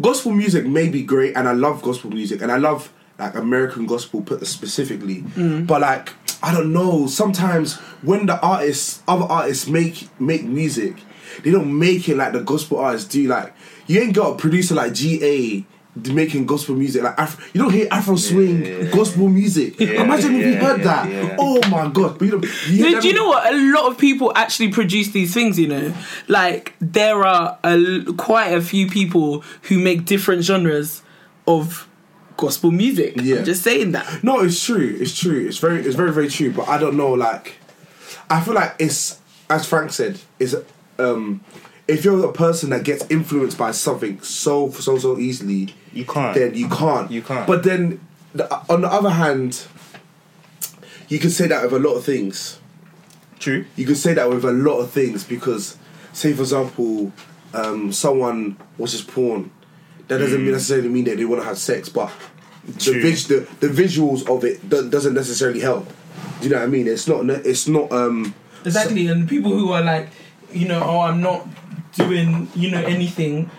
gospel music may be great, and I love gospel music, and I love like American gospel put specifically. Mm. But like, I don't know. Sometimes when the artists, other artists make make music, they don't make it like the gospel artists do. Like, you ain't got a producer like GA making gospel music like Afro, you don't hear Afro swing yeah. gospel music. Yeah, Imagine if you heard yeah, that. yeah. Oh my god! But you don't, you Do, do you know what? A lot of people actually produce these things. You know, like there are a, l- quite a few people who make different genres of gospel music. Yeah. I'm just saying that. No, it's true. It's true. It's very, it's very, very true. But I don't know. Like, I feel like it's as Frank said. Is um, if you're a person that gets influenced by something so so so easily, You can't. Then you can't. You can't. But then, the, on the other hand, you can say that with a lot of things. True. You can say that with a lot of things because, say for example, um, someone watches porn. That doesn't necessarily mean that they want to have sex, but the, vis- the the visuals of it do- doesn't necessarily help. Do you know what I mean? It's not. It's not. Um, Exactly, and people who are like, you know, oh, I'm not doing, you know, anything,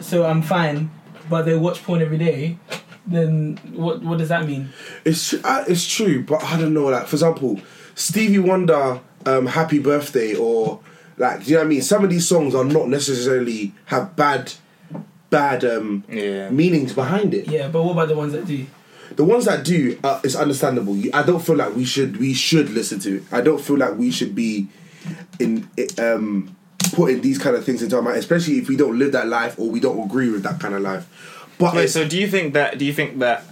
so I'm fine, but they watch porn every day. Then what? What does that mean? It's tr- uh, it's true, but I don't know. Like for example, Stevie Wonder, um, "Happy Birthday," or like, do you know what I mean? Some of these songs are not necessarily have bad, bad um, Yeah. meanings behind it. Yeah, but what about the ones that do? The ones that do, uh, it's understandable. I don't feel like we should we should listen to it. I don't feel like we should be in um, putting these kind of things into our mind, especially if we don't live that life or we don't agree with that kind of life. But Wait, so do you think that? Do you think that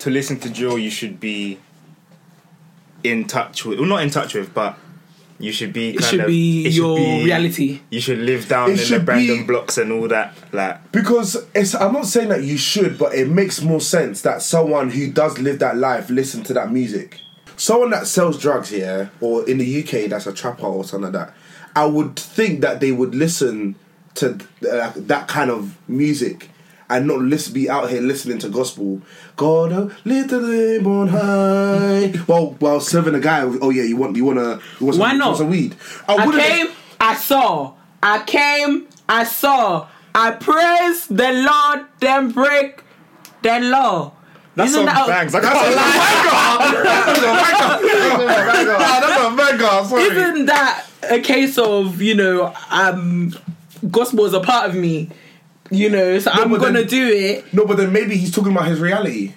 to listen to Joe, you should be in touch with? Well, not in touch with, but you should be. It should of, be it should your be- reality. You should live down It in the Brandon be- blocks and all that. Like, Because it's, I'm not saying that you should, but it makes more sense that someone who does live that life listen to that music. Someone that sells drugs here, or in the UK, that's a trapper or something like that. I would think that they would listen to uh, that kind of music and not listen, be out here listening to gospel. God, uh, lift the name on high. While while serving a guy, oh yeah, you want you want to some, Why you not? some weed? I, I came, I saw. I came, I saw. I praise the Lord, then break the law. That Isn't song that bangs. I That's can't a lie. That's a mega. Sorry. Isn't that a case of you know, um, gospel is a part of me, you know, so I'm gonna then- do it. No, but then maybe he's talking about his reality.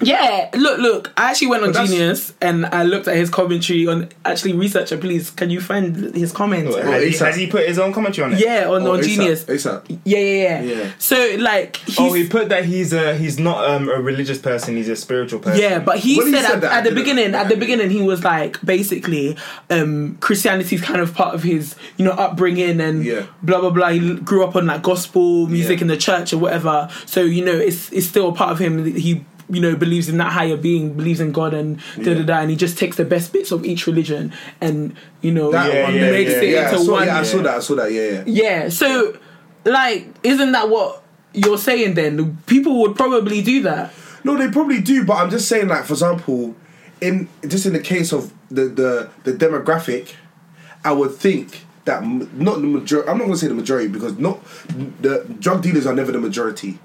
Yeah, look, look. I actually went on But Genius and I looked at his commentary on. Actually, researcher, please, can you find his comments? Has, he, has he put his own commentary on it? Yeah, on, Oh, on ASAP, Genius. ASAP. Yeah, yeah, yeah, Yeah. So like, he's, Oh, he put that he's a he's not um, a religious person. He's a spiritual person. Yeah, but he When he said, said at, that, at the beginning, at the beginning, he was like, basically, um, Christianity is kind of part of his, you know, upbringing and Yeah. blah blah blah. He grew up on like gospel music Yeah. in the church or whatever. So you know, it's it's still a part of him. He you know believes in that higher being, believes in God, and da da da. And he just takes the best bits of each religion and you know That Yeah, yeah, makes yeah, it yeah, I saw, one. yeah, I saw that. I saw that. Yeah, yeah. Yeah, so like, isn't that what you're saying? Then people would probably do that. No, they probably do, but I'm just saying, like, for example, in just in the case of the the, the demographic, I would think that not the majority. I'm not going to say the majority because not the drug dealers are never the majority,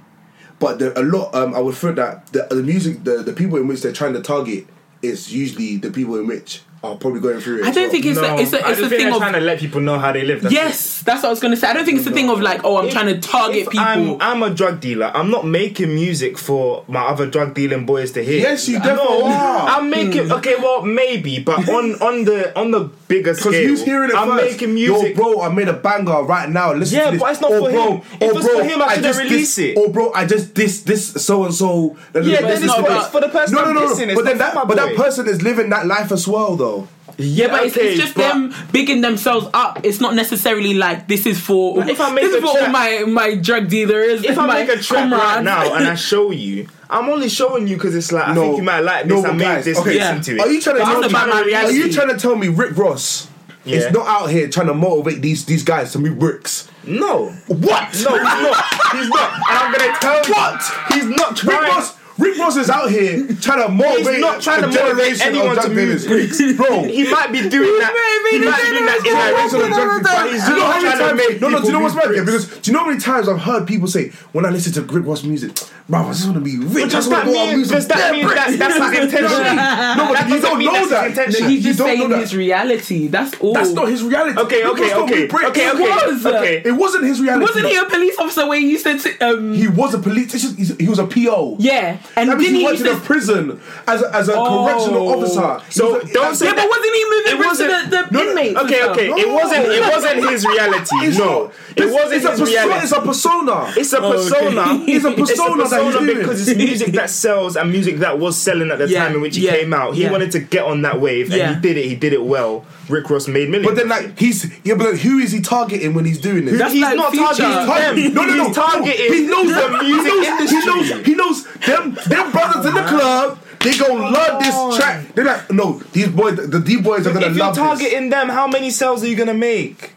but a lot. Um, I would think that the, the music, the the people in which they're trying to target is usually the people in which are probably going through it. I don't well. think it's no, a, it's a, I it's just a think thing they're of trying to let people know how they live. That's it. Yes, that's what I was gonna say. I don't think it's a thing of like, oh, I'm If- trying to target people. I'm, I'm a drug dealer. I'm not making music for my other drug dealing boys to hear. Yes, you No, definitely are. I'm making hmm. okay. Well, maybe, but on on the on the bigger scale, Because who's hearing it I'm first? making music. Yo, bro, I made a banger right now. Listen Yeah, to this. but it's not oh, for bro, him. If oh, it's for him, I shouldn't just release diss- it. Oh, bro, I just this this so and so. Yeah, but then it's it's for, about- it's for the person No, I'm no, no, no. But then that, but that person is living that life as well, though. Yeah, but it's, it's just but- them bigging themselves up. It's not necessarily like this is for if I make this a is for all my my drug dealers. If I my make a track right now and I show you, I'm only showing you because it's like I think you might like this. no, I but made guys, this. okay, listen yeah. to it. Are you trying to tell me? Are you trying to tell me Rick Ross Yeah. is not out here trying to motivate these these guys to be bricks. No. What? No, he's not. He's not. And I'm gonna tell you. What? He's not Rick. Ross, Rick Ross is out here trying to motivate. He's not trying to motivate anyone to drug move dealers. bricks, bro. He might be doing that. He might be doing that in Generation of direction. drug But he's Do you know how not many trying to times? make No, no. Do you know what's move mad? Yeah, because do you know how many times I've heard people say when I listen to Rick Ross music, bro, I just want to be rich. I Does just that want to go out mean? and Does that mean bricks. that's his intention? No, but you don't know that. He's just saying his reality. That's all. That's not his reality. Okay, okay, okay, okay, okay, It wasn't his reality. Wasn't he a police officer where you said to, um He was a police. it's just- he's- He was a PO. yeah, and That means he he worked used in a prison as a, as a Oh. correctional officer. He So was a- don't say yeah, but wasn't he moving It the, wasn't- the no, no, inmates? and Okay, stuff? okay. It wasn't. It wasn't his reality. It's no, it wasn't it's a his persona, reality. It's a persona. It's a oh, persona. It's a persona It's a persona because it's music that sells and music that was selling at the Yeah, time in which he yeah, came out. He yeah. wanted to get on that wave, and Yeah. he did it. He did it well. Rick Ross made millions. But then, like, he's yeah, but who is he targeting when he's doing this? That's he's like not Future. targeting Target- them. No, no, no. He's targeting He knows the them. music he knows, industry. He knows. He knows them. Them brothers in the club. They gonna love this track. They're like, no, these boys, the D boys are gonna love this. if you're targeting them, how many sales are you gonna make?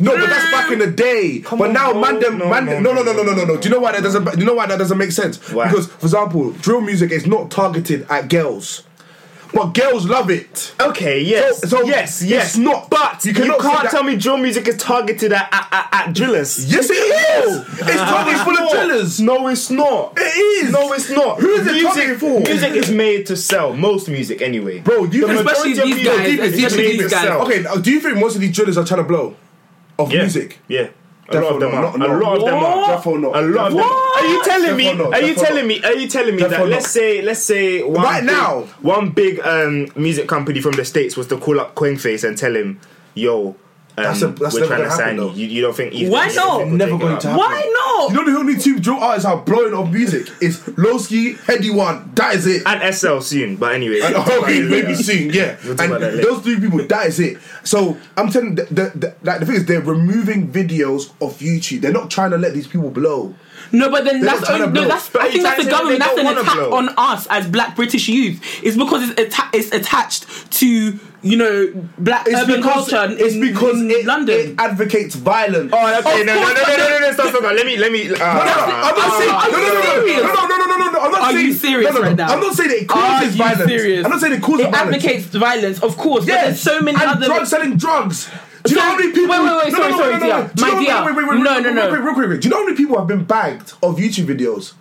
No, but that's back in the day. Come but on, now, man, them, No, man, no, no, no, no, no, no, no, no. Do you know why that doesn't? Do you know why that doesn't make sense? Why? Because, for example, drill music is not targeted at girls, but girls love it. Okay, yes, So- so yes, it's yes. not- But you you, cannot say can't tell me drill music is targeted at at, at, at drillers. Yes, it is. It's targeted for the drillers. No, it's not. It is. No, it's not. Who is it music, targeted for? Music is made to sell. Most music, anyway. Bro, you The Especially these music guys, especially these to guys. okay, now, do you think most of these drillers are trying to blow off Yeah. music? Yeah. A lot of them are. A lot of them are. Defo not. A lot of them. Are you telling me? Are you telling me? Are you telling me that? Let's say, let's say, one Right big- now. one big um, music company from the states was to call up Kwengface and tell him, "Yo, That's um, a- that's we're never trying to gonna sign happen, you. though. you." You don't think? Ethan Why not? Never going to happen. Why not? You know the only two drill artists are blowing up music is Loski, Headie One. That is it. And SL soon, but anyway. And, oh, we'll okay, maybe soon, yeah. We'll and about that later. those three people, that is it. So I'm telling the, the, the, like, the thing is, they're removing videos off YouTube. They're not trying to let these people blow. No, but then They're that's only, no, that's But I think that's the trying to say government. That's an attack blow? on us as Black British youth. It's because it's atta- it's attached to you know black It's urban because culture in, it's because in it, London. it advocates violence. Oh, okay. Of No, no, no, no, no, no, no, stop, stop, stop. Let me, let me. Uh, No, no, no, I'm not saying. are No, no, you no, no, serious? no, no, no, no, no, no, no. I'm not Are saying. you serious no, no, no. right now? I'm not saying it Are causes you violence. serious? I'm not saying it causes it violence. advocates violence, of course. But Yes. there's so many and other. drug selling drugs. Do you know So- how many people? wait, wait, wait, no, sorry, no, no, sorry, no, no, dear. no. Do you My know- dear. No, wait, no, wait, no. Wait, real quick, wait. Do you know how many people have been bagged of YouTube videos?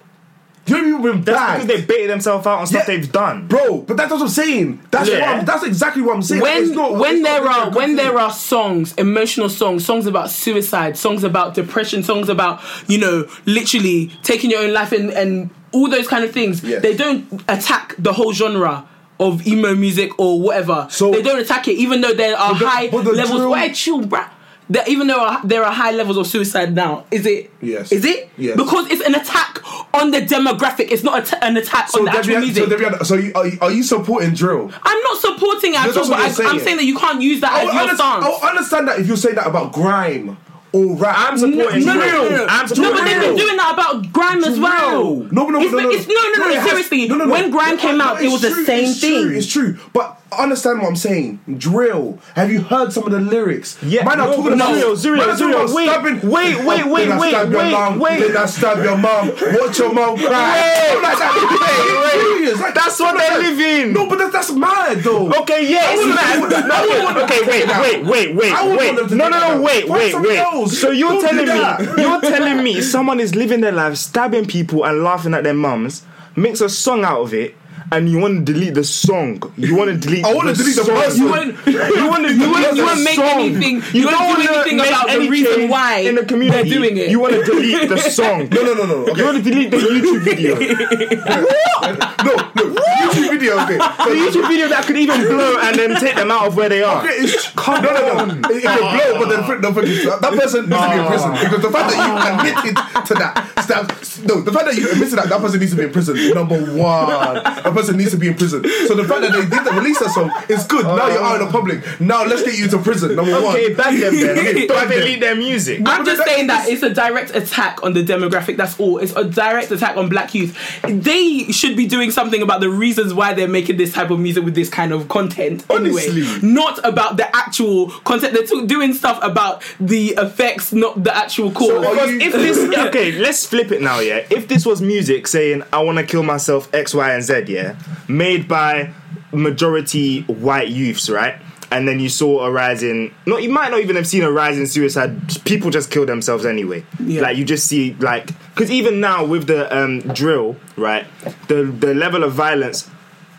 Do you know how many people been That's bagged? because they baited themselves out on stuff Yeah. they've done. Bro, but that's what I'm saying. That's Yeah. what I'm, that's exactly what I'm saying. when It's not- when it's there really are when thing. there are songs, emotional songs, songs about suicide, songs about depression, songs about you know literally taking your own life and and all those kind of things, Yes. they don't attack the whole genre. Of emo music or whatever, So- they don't attack it, even though there are But the- high but the levels. drill- Wait, chill, bruh. There, even though are, there are high levels of suicide now, is it? Yes. Is it? Yes. Because it's an attack on the demographic. It's not a t- an attack So, on the actual music. so, so you, are, you, are you supporting drill? I'm not supporting it at all, but I. I'm saying that you can't use that I as your understand, stance. I understand that if you're saying that about grime or rap. I'm supporting no, no, no, no, no. I'm No, but they've been doing that about grime as well. No, no, it's, no, no, it's, no, no, No, no, it seriously. no, no, no. When grime came No, out, it it's was the true, same it's thing. True, it's true, but understand what I'm saying. Drill. Have you heard some of the lyrics? Yeah, man, are no, talking no, about zero, zero, man are talking zero. Wait, stabbing- wait, wait, wait, Then I wait, stab your wait, mom, wait. Then I stab your mom. Watch your mom cry. Wait, like that. wait, Serious, like, That's what they that. live in. No, but that's, that's mad though. Okay, yeah, I it's wouldn't- mad. I wouldn't- I wouldn't want them okay, to wait, take it wait, out. wait, wait, wait. want them to No, no, no, wait, wait, wait. Else. So you're Don't telling me, you're telling me someone is living their life, stabbing people and laughing at their mums, makes a song out of it. And you want to delete the song. You want to delete. I wanna delete the song. person. You won't, You want to you won't, you won't make anything. You, won't don't wanna anything make about the any reason why in the community. they're doing it. You want to delete the song. No, no, no, no. Okay. You want to delete the YouTube video. no, no. YouTube video. Okay. the YouTube video that could even blow and then take them out of where they are. Okay, it's, Come no, no, no. It, it can blow, but then the, the, that person needs to be in prison because the fact that you admitted to that, stab, no, the fact that you admitted that that person needs to be in prison. Number one, the person person needs to be in prison. So the fact that they did that, release that song is good. now you're out in the uh, public. Now let's get you to prison. Number one. Okay, bag them then. Okay, Don't bag them. delete their music. I'm just saying that it's a direct attack on the demographic. That's all. It's a direct attack on black youth. They should be doing something about the reasons why they're making this type of music with this kind of content. Anyway, Honestly. not about the actual content. They're t- doing stuff about the effects, not the actual cause. are Because you- if this okay, let's flip it now, yeah. If this was music saying I want to kill myself X, Y, and Z, yeah, made by majority white youths, right? And then you saw a rise in no, you might not even have seen a rise in suicide. People just kill themselves anyway. Yeah. Like you just see like because even now with the um, drill, right, the the level of violence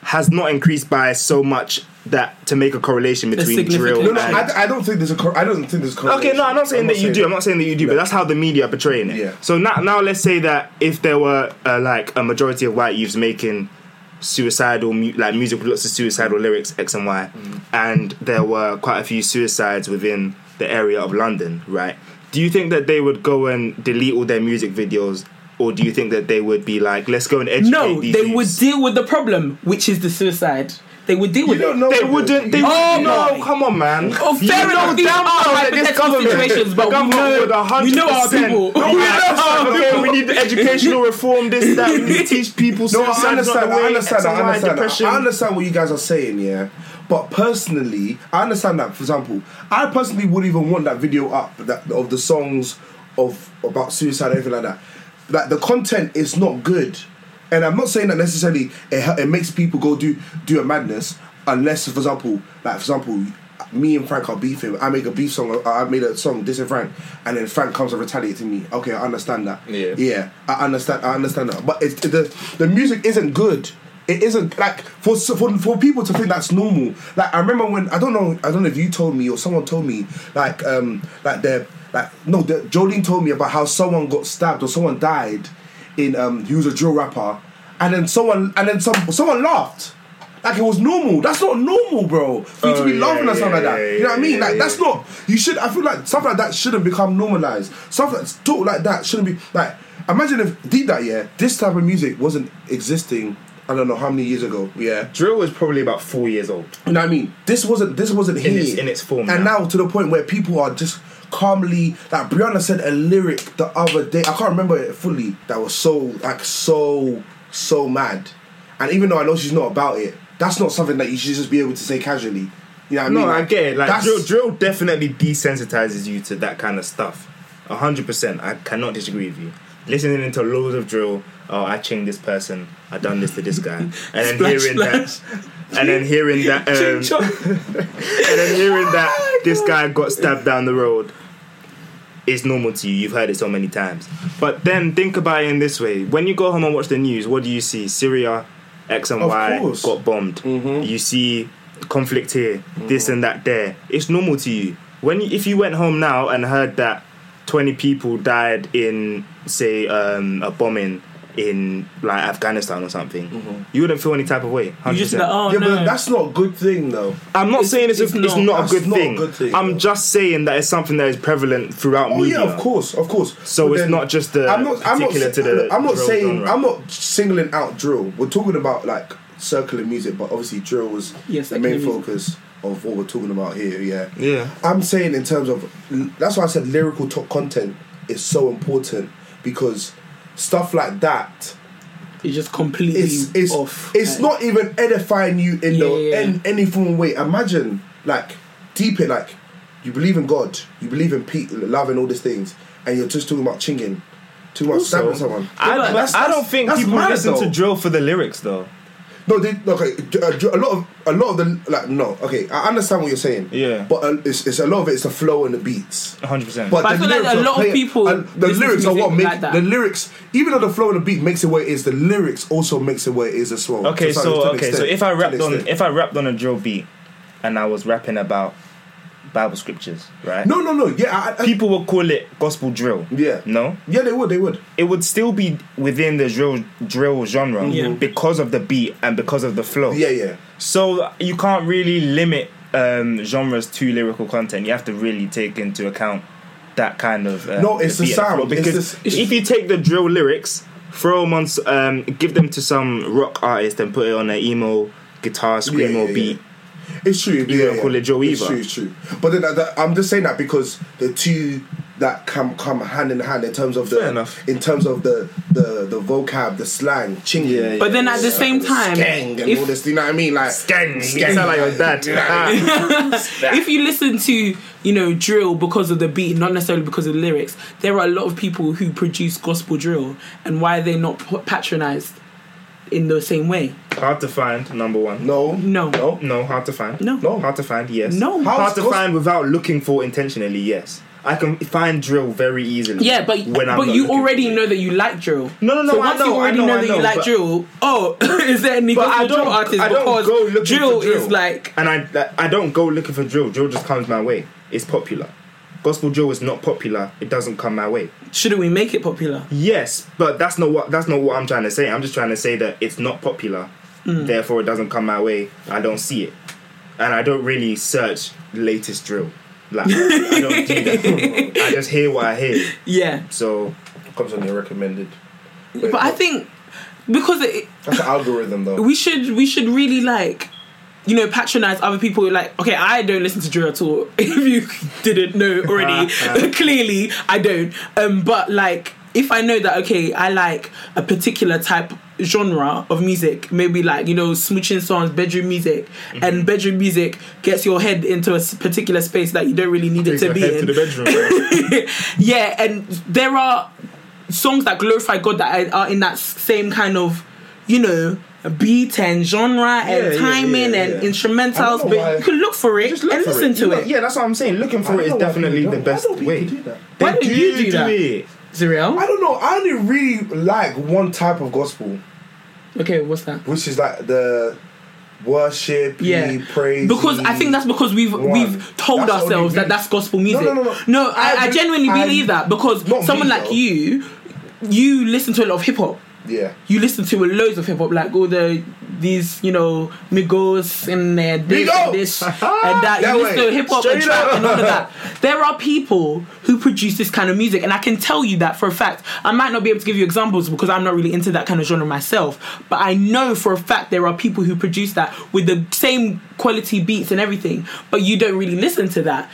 has not increased by so much that to make a correlation between drill. No, no, and, I, I don't think there's a. cor- I don't think there's. Correlation. Okay, no, I'm not saying that you do. I'm not saying that you do, but that's how the media are portraying it. Yeah. So now, now let's say that if there were uh, like a majority of white youths making suicidal, like music with lots of suicidal lyrics, X and Y, mm. and there were quite a few suicides within the area of London, right? Do you think that they would go and delete all their music videos, or do you think that they would be like, let's go and educate no, they would deal with the problem, which is the suicide. They would deal You with don't it. know. They wouldn't. They You- Oh, wouldn't. No, my. come on, man. Oh, fair know enough. These are well that hypothetical government- situations, but we know, we know our people. No, we Yeah. understand. Okay, we need educational reform. This, that. We need to teach people. No, I understand. I understand. X and I Y, understand. I understand what you guys are saying, yeah. But personally, I understand that. For example, I personally wouldn't even want that video up that of the songs of about suicide or anything like that. Like the content is not good, and I'm not saying that necessarily it, it makes people go do do a madness unless, for example, like for example. Me and Frank are beefing. I make a beef song. I made a song dissing Frank, and then Frank comes and retaliates to me. Okay, I understand that. Yeah. Yeah, I understand. I understand that, but it's, the the music isn't good. It isn't like for for for people to think that's normal. Like I remember when I don't know I don't know if you told me or someone told me like um like the like no the Jolene told me about how someone got stabbed or someone died in um he was a drill rapper and then someone and then some someone laughed. Like it was normal. That's not normal, bro. For you to Oh, be yeah, laughing at something yeah, like that. you know what I mean? like that's not. You should. I feel like stuff like that shouldn't become normalized. Stuff like talk like that shouldn't be like. Imagine if did that yeah, this type of music wasn't existing. I don't know how many years ago. Yeah, Drill was probably about four years old. you know what I mean. This wasn't. This wasn't here its- in its form And now. now to the point where people are just calmly. Like Brianna said a lyric the other day. I can't remember it fully. That was so like so so mad. And even though I know she's not about it, that's not something that you should just be able to say casually. You know what I No, mean? I get it. Like drill, drill definitely desensitizes you to that kind of stuff. A hundred percent. I cannot disagree with you. Listening into loads of drill. Oh, I changed this person. I done this to this guy, and then Splash, hearing splash. that, and then hearing that, um, and then hearing that this guy got stabbed down the road. It's normal to you. You've heard it so many times. But then think about it in this way: when you go home and watch the news, what do you see? Syria, X and Of Y course. got bombed. You see conflict here, this and that there. It's normal to you. When you, if you went home now and heard that twenty people died in, say, um, a bombing in like Afghanistan or something, mm-hmm. you wouldn't feel any type of way. You just like, oh yeah, no. but that's not a good thing though. I'm not It's- saying it's, it's a, it's not. not, a That's good, not a thing. good thing, I'm no. just saying that it's something that is prevalent throughout Oh media. yeah, of course, of course. So But it's then- not just the particular to the I'm not saying genre. I'm not singling out drill. We're talking about like secular music, but obviously drill was Yeah, the secular main music. focus of what we're talking about here. Yeah, Yeah. I'm saying in terms of that's why I said lyrical top content is so important because stuff like that it's just completely it's it's off. it's Like, not even edifying you in the Yeah, yeah, yeah. in any form of way. Imagine like deep it like you believe in God, you believe in pe- love and all these things, and you're just talking about chinging, talking about Also, stabbing someone. I, Yeah, but I that's- don't think people mad, listen to drill for the lyrics though. No, they okay. uh, A lot of a lot of the like no. Okay, I understand what you're saying. Yeah. but uh, it's, it's a lot of it. it's the flow and the beats. 100. percent But, But I feel like a lot of people and the lyrics are what music make like that. the lyrics. Even though the flow and the beat makes it where it is, the lyrics also makes it where it is as well. Okay, To so to an okay, so if I rapped on extent. if I rapped on a drill beat, and I was rapping about Bible scriptures, right? no, no, no, yeah, I, I, People would call it gospel drill. yeah, No, yeah, they would, they would. it would still be within the drill drill genre Yeah. because of the beat and because of the flow. Yeah, yeah. So you can't really limit um, genres to lyrical content. You have to really take into account that kind of uh, No, it's the beat and sound. flow. It's because the s- if you take the drill lyrics throw them on, um, give them to some rock artist and put it on an emo guitar screamo yeah, beat. Yeah. It's true. You yeah, don't call it Joe It's Weaver. true, it's true. But then uh, that- I'm just saying that because the two that come come hand in hand in terms of the Fair enough. in terms of the the the vocab, the slang, chinging. Yeah, yeah. But then at the same time, skeng and if- all this. You know what I mean? Like Gang, you sound like your dad. You know I mean? if you listen to you know drill because of the beat not necessarily because of the lyrics there are a lot of people who produce gospel drill and why are they not patronized in the same way hard to find, number one. no, No. no. No, hard to find. No. No. Hard to find, yes. No. How- hard to How's find without looking for intentionally, yes. I can find drill very easily. yeah but when I'm but you already know that you like drill No, no, no, so I once know, you I already know, know, that know, you like drill oh is there any But I drill don't, artists I don't because go looking drill, for drill is like and I I don't go looking for drill. Drill just comes my way. It's popular. Gospel drill is not popular. It doesn't come my way. shouldn't we make it popular Yes, but that's not what that's not what I'm trying to say. I'm just trying to say that it's not popular. Hmm. Therefore, it doesn't come my way. I don't see it, and I don't really search latest drill. Like I don't do that. I just hear what I hear. yeah So it Comes on your recommended. but I think because it, that's the algorithm though. we should we should really like you know patronize other people like okay i don't listen to drill at all if you didn't know already clearly i don't um but like if i know that okay i like a particular type genre of music maybe like you know smooching songs bedroom music Mm-hmm. and bedroom music gets your head into a particular space that you don't really need it to be in to the bedroom. yeah, and there are songs that glorify God that are in that same kind of, you know, beat and genre and timing yeah, and yeah. I instrumentals. But why- you can look for it Just look and for listen it. to You know- it. Yeah, that's what I'm saying. Looking for it is definitely the best Why don't way. do that? They Why don't you do that? it. Zuriel? I don't know. I only really like one type of gospel, Okay, what's that? which is like the worship, Yeah, praise. because I think that's because we've One. we've told That's ourselves that that's gospel music. no, no, no. I, I I- genuinely I- believe that because Not me, someone like though. you, you listen to a lot of hip hop. Yeah. you listen to loads of hip hop, like all the these you know Migos and uh, this Migos! and this and that. That you listen way. to hip hop and trap and all of that. There are people who produce this kind of music, and I can tell you that for a fact. I might not be able to give you examples because I'm not really into that kind of genre myself, but I know for a fact there are people who produce that with the same quality beats and everything, but you don't really listen to that.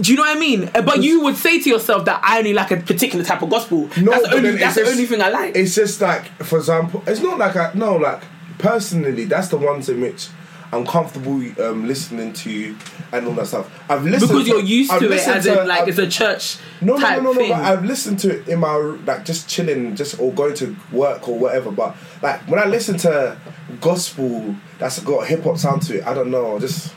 Do you know what I mean? Uh, But you would say to yourself that I only like a particular type of gospel. No, that's the only, that's it's the only thing I like. It's just like, for example, it's not like I no like personally. That's the ones in which I'm comfortable um, listening to and all that stuff. I've listened because to- you're used I've to it as to- in like I've- it's a church No, no, type no, no, no. thing. But I've listened to it in my like just chilling, just or going to work or whatever. But like when I listen to gospel that's got a hip hop sound to it, I don't know. Just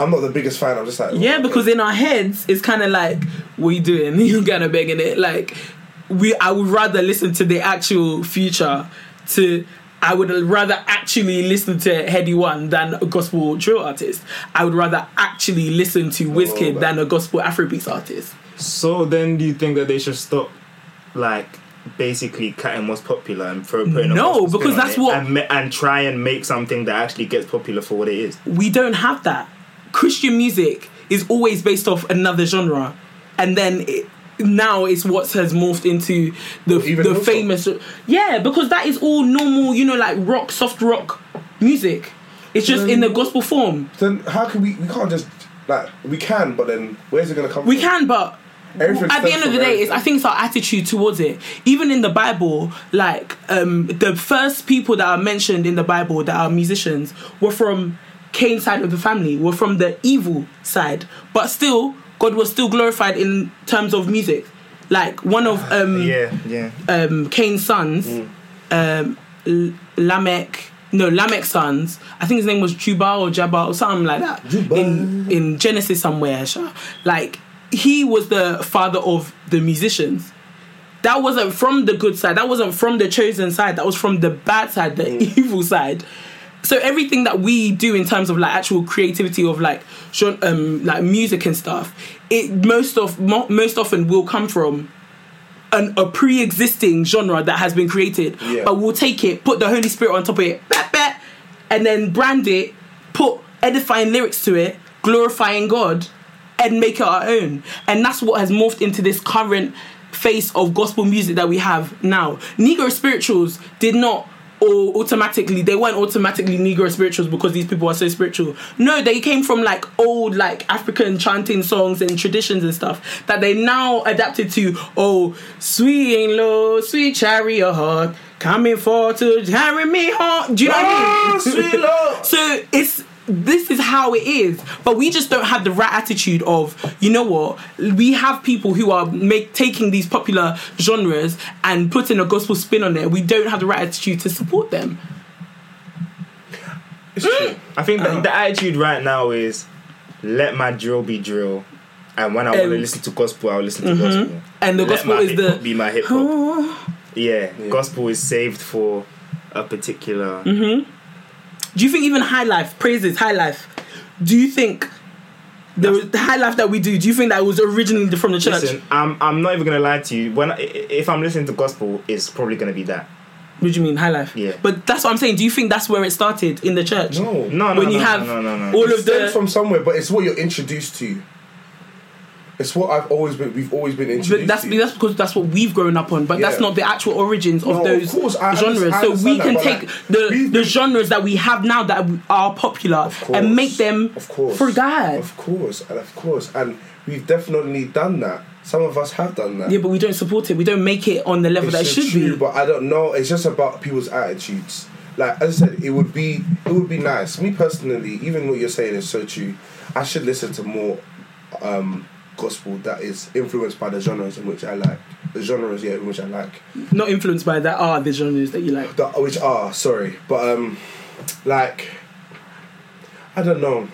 I'm not the biggest fan. I'm just like yeah, because in our heads it's kind of like, what you doing? You're kind of begging it. Like we, I would rather listen to the actual future. To I would rather actually listen to Headie One than a gospel drill artist. I would rather actually listen to oh, Wizkid but- than a gospel Afrobeats artist. So then, do you think that they should stop, like, basically cutting what's popular and throw putting No, gospel because that's what- and, and try and make something that actually gets popular for what it is. we don't have that. Christian music is always based off another genre, and then it, now it's what has morphed into the Even the famous. Yeah, because that is all normal, you know, like rock, soft rock music. It's just in the gospel form. Then how can we? We can't just like we can, but then where's it gonna come? We from? can, but Everything at the end of the day, it's. I think it's our attitude towards it. Even in the Bible, like um, the first people that are mentioned in the Bible that are musicians were from Cain's side of the family, were from the evil side, but still, God was still glorified in terms of music. Like one of um, Yeah, yeah. um, Cain's sons, Mm. um, L- Lamech. No, Lamech's sons. I think his name was Jubal or Jabal or something like that. Jubal. In in Genesis somewhere, like he was the father of the musicians. That wasn't from the good side. That wasn't from the chosen side. That was from the bad side, the evil side. So everything that we do in terms of like actual creativity of like um like music and stuff, it most of mo- most often will come from an, a pre-existing genre that has been created, Yeah. but we'll take it, put the Holy Spirit on top of it, bat, bat, and then brand it, put edifying lyrics to it, glorifying God, and make it our own. And that's what has morphed into this current face of gospel music that we have now. Negro spirituals did not or automatically they weren't automatically Negro spirituals because these people are so spiritual. No, they came from like old like African chanting songs and traditions and stuff that they now adapted to. Oh, sweet and low, sweet chariot heart, coming for to carry me home. Do you know what I mean? Oh, sweet Lord. So it's this is how it is, but we just don't have the right attitude of you know what we have people who are make taking these popular genres and putting a gospel spin on it. We don't have the right attitude to support them. It's true. I think the, the attitude right now is let my drill be drill, and when I want to Um, listen to gospel, I'll listen to gospel. And the Let gospel my is the be my hip hop. Yeah, gospel is saved for a particular. Mm-hmm. Do you think even high life praises high life? Do you think the, the high life that we do? Do you think that was originally from the church? Listen, I'm I'm not even gonna lie to you. When I, if I'm listening to gospel, it's probably gonna be that. What do you mean high life? Yeah. But that's what I'm saying. Do you think that's where it started in the church? No. No, no, When you no, have no, no, no, no. all It of stems the from somewhere, but it's what you're introduced to. It's what I've always been. We've always been introduced But that's to. that's because that's what we've grown up on, but that's not the actual origins of No, of those course, I genres. so we can take like, the the genres that we have now that are popular course, and make them of course, for God. Of course, and of course, and we've definitely done that. Some of us have done that. Yeah, but we don't support it. We don't make it on the level that it should true, be. but I don't know. It's just about people's attitudes. Like as I said, it would be it would be nice. Me personally, even what you're saying is so true. I should listen to more um, gospel that is influenced by the genres in which I like. The genres, yeah, in which I like. Not influenced by that are the genres that you like. The, which are sorry, but um, like I don't know.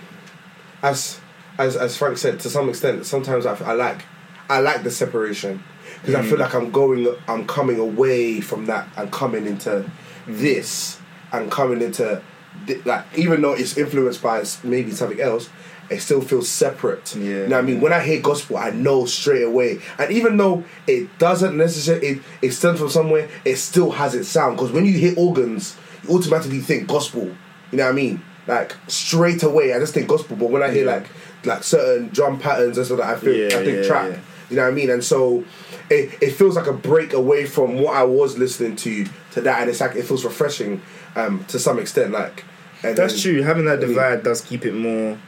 As as as Frank said, to some extent, sometimes I, I like I like the separation because I feel mm. like I'm going, I'm coming away from that and coming into mm. this and coming into thi- like even though it's influenced by maybe something else. It still feels separate. Yeah. You know what I mean? When I hear gospel, I know straight away. And even though it doesn't necessarily, it, it stems from somewhere, it still has its sound. Because when you hear organs, you automatically think gospel. You know what I mean? Like straight away, I just think gospel. But when I hear Yeah. like like certain drum patterns and stuff, that, I feel Yeah, I think yeah, trap. You know what I mean? And so it, it feels like a break away from what I was listening to to that, and it's like it feels refreshing um, to some extent. Like and That's then- true. Having that I mean- divide does keep it more.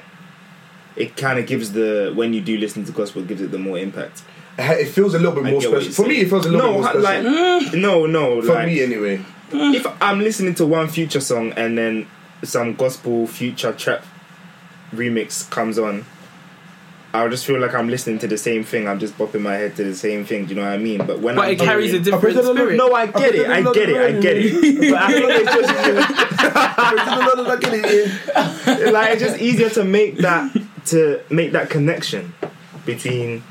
It kind of gives the when you do listen to gospel, it gives it the more impact. It feels a little bit I more special. you're For me, it feels a little no, bit more ha- special. like no, no. For like, me, anyway. if I'm listening to one future song and then some gospel future trap remix comes on, I'll just feel like I'm listening to the same thing. I'm just bopping my head to the same thing. Do you know what I mean? But when But I'm it carries a different spirit. no, I get it, I get it, I get it. But I think it's just like it's just easier to make that to make that connection between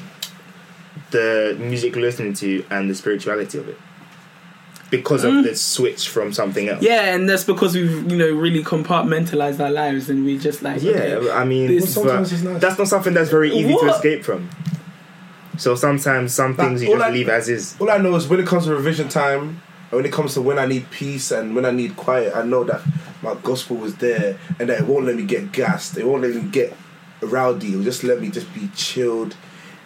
the music you're listening to and the spirituality of it because of mm. the switch from something else. Yeah, and that's because we've you know really compartmentalized our lives and we just like Yeah, okay, I mean, This- but sometimes it's nice. that's not something that's very easy to escape from. So sometimes some Like, things you just I- leave as is. All I know is when it comes to revision time, and when it comes to when I need peace and when I need quiet, I know that my gospel was there and that it won't let me get gassed. It won't let me get rowdy. It'll just let me just be chilled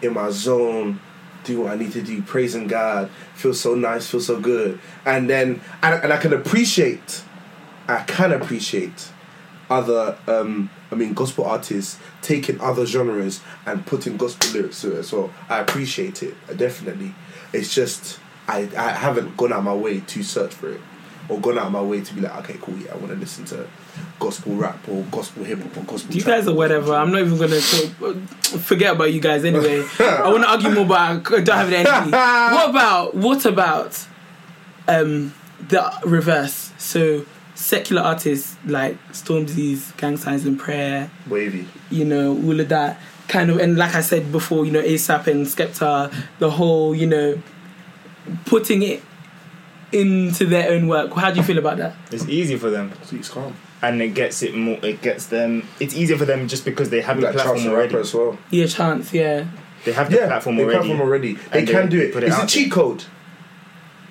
in my zone, do what I need to do, praising God, feel so nice, feel so good. And then, and, and I can appreciate, I can appreciate other, um, I mean, gospel artists taking other genres and putting gospel lyrics to it as well. I appreciate it, definitely. It's just, I, I haven't gone out my way to search for it or gone out of my way to be like, okay, cool, yeah, I want to listen to gospel rap or gospel hip hop or gospel You guys are whatever. I'm not even gonna talk, forget about you guys anyway. I want to argue more, but I don't have the energy. what about what about um the reverse? So secular artists like Stormzy's Gang Signs and Prayer, Wavy. you know, all of that kind of, and like I said before, you know, ASAP and Skepta, the whole, you know, putting it into their own work. How do you feel about that? It's easy for them, It's calm. and it gets it more. It gets them. It's easier for them just because they have the platform already. As well. Yeah, chance, yeah. They have the platform they already. platform already. They can they do it. put it it's a out cheat code.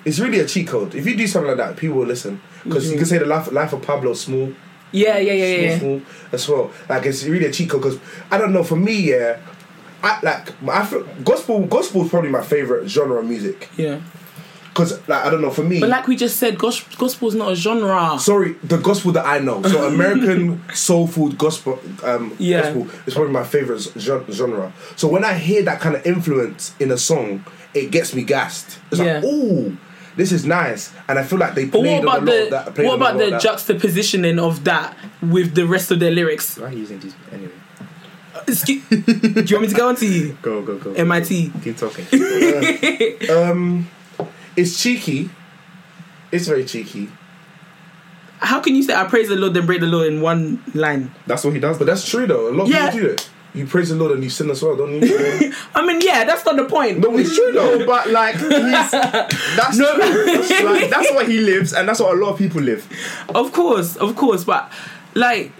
It's really a cheat code. If you do something like that, people will listen. Mm-hmm. Because you can say the life, life of Pablo Small, Yeah, yeah, yeah, Small, yeah. Small as well. Like it's really a cheat code. Because I don't know. For me, yeah, I like I feel, gospel. Gospel is probably my favorite genre of music Yeah. Because like I don't know for me. But like we just said, gospel is not a genre. Sorry, the gospel that I know. So American soul food gospel, um, Yeah. gospel is probably my favorite genre. So when I hear that kind of influence in a song, it gets me gassed. It's Yeah. like, ooh, this is nice, and I feel like they But played what on about a lot of the that. what about the of that. juxtapositioning of that with the rest of their lyrics? Why are you using these anyway? Excuse- Do you want me to go on to you? Go go go. MIT. Keep talking. Um, it's cheeky. It's very cheeky, How can you say I praise the Lord then break the law in one line? That's what he does. but that's true though. A lot of Yeah. people do it. You praise the Lord and you sin as well, don't you? I mean, yeah, that's not the point. no, it's true though. But like he's that's No. true. That's, like, that's what he lives, and that's what a lot of people live. Of course, of course, but like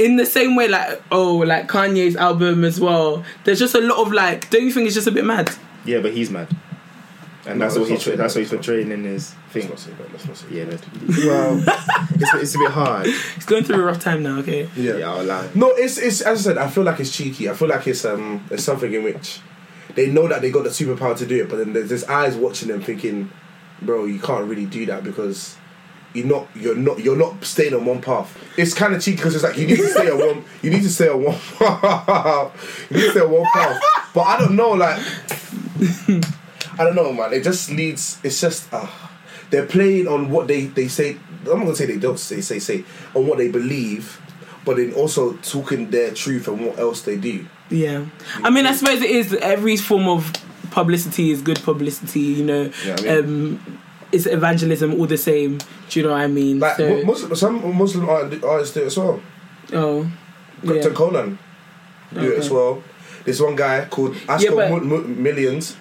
in the same way, like oh, like Kanye's album as well. There's just a lot of like. Don't you think it's just a bit mad? Yeah, but he's mad, and No, that's what let's he not say tra- that's that. what he's portraying in his thing. Let's not say that. Let's not say. Yeah, but, well, it's, it's a bit hard. He's going through a rough time now. Okay. Yeah. Yeah, I'll allow. it. No, it's it's as I said. I feel like it's cheeky. I feel like it's um it's something in which they know that they got the superpower to do it, but then there's this eyes watching them thinking, bro, you can't really do that because you're not you're not you're not staying on one path. It's kind of cheeky because it's like you need to stay on one you need to stay on one path. you need to stay on one path. But I don't know, like I don't know, man. It just leads. It's just uh, they're playing on what they they say. I'm not gonna say they don't say say say on what they believe, but then also talking their truth and what else they do. Yeah. I mean, I suppose it is every form of publicity is good publicity. You know. Yeah, I mean- um, it's evangelism all the same. Do you know what I mean? Like so, mu- Muslim, some Muslim art- artists do it as well. oh. Captain Yeah. Conan do it as well. There's one guy called Asco Yeah, but- Mu- Mu- Millions.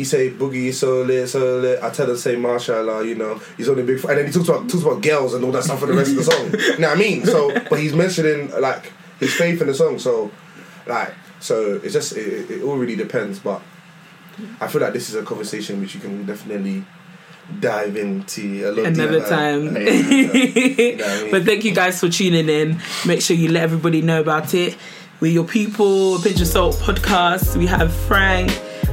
He say boogie so lit so lit. I tell him say mashallah, you know. He's only big, f-. and then he talks about talks about girls and all that stuff for the rest of the song. you know what I mean? So, but he's mentioning like his faith in the song. So, like, so it's just it, it- all really depends. But I feel like this is a conversation which you can definitely dive into a lot Another time. Yeah, yeah. know I mean? but thank you guys for tuning in. Make sure you let everybody know about it. We're your people, Pinch of Salt podcast. We have Frank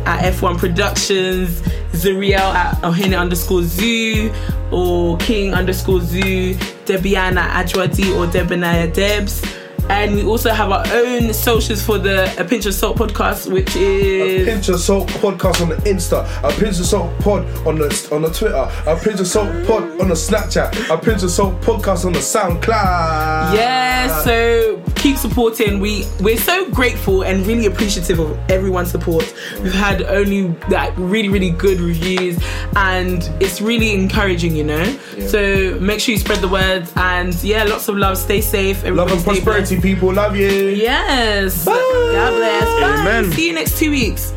at F1 Productions, Zuriel at Ohene underscore Zu, or King underscore Zu, Debbie-Ann Adjoadee or Debonnaire Debs. And we also have our own socials for the A Pinch of Salt podcast, which is. A pinch of salt podcast on the Insta, a pinch of salt pod on the on the Twitter, a pinch of salt pod on the Snapchat, a pinch of salt podcast on the SoundCloud. Yeah, so keep supporting. We we're so grateful and really appreciative of everyone's support. We've had only like really really good reviews, and it's really encouraging, you know. Yeah. So make sure you spread the word, and yeah, lots of love. Stay safe. love and prosperity. People. Love you. Yes. God bless. Bye. Amen. See you next two weeks.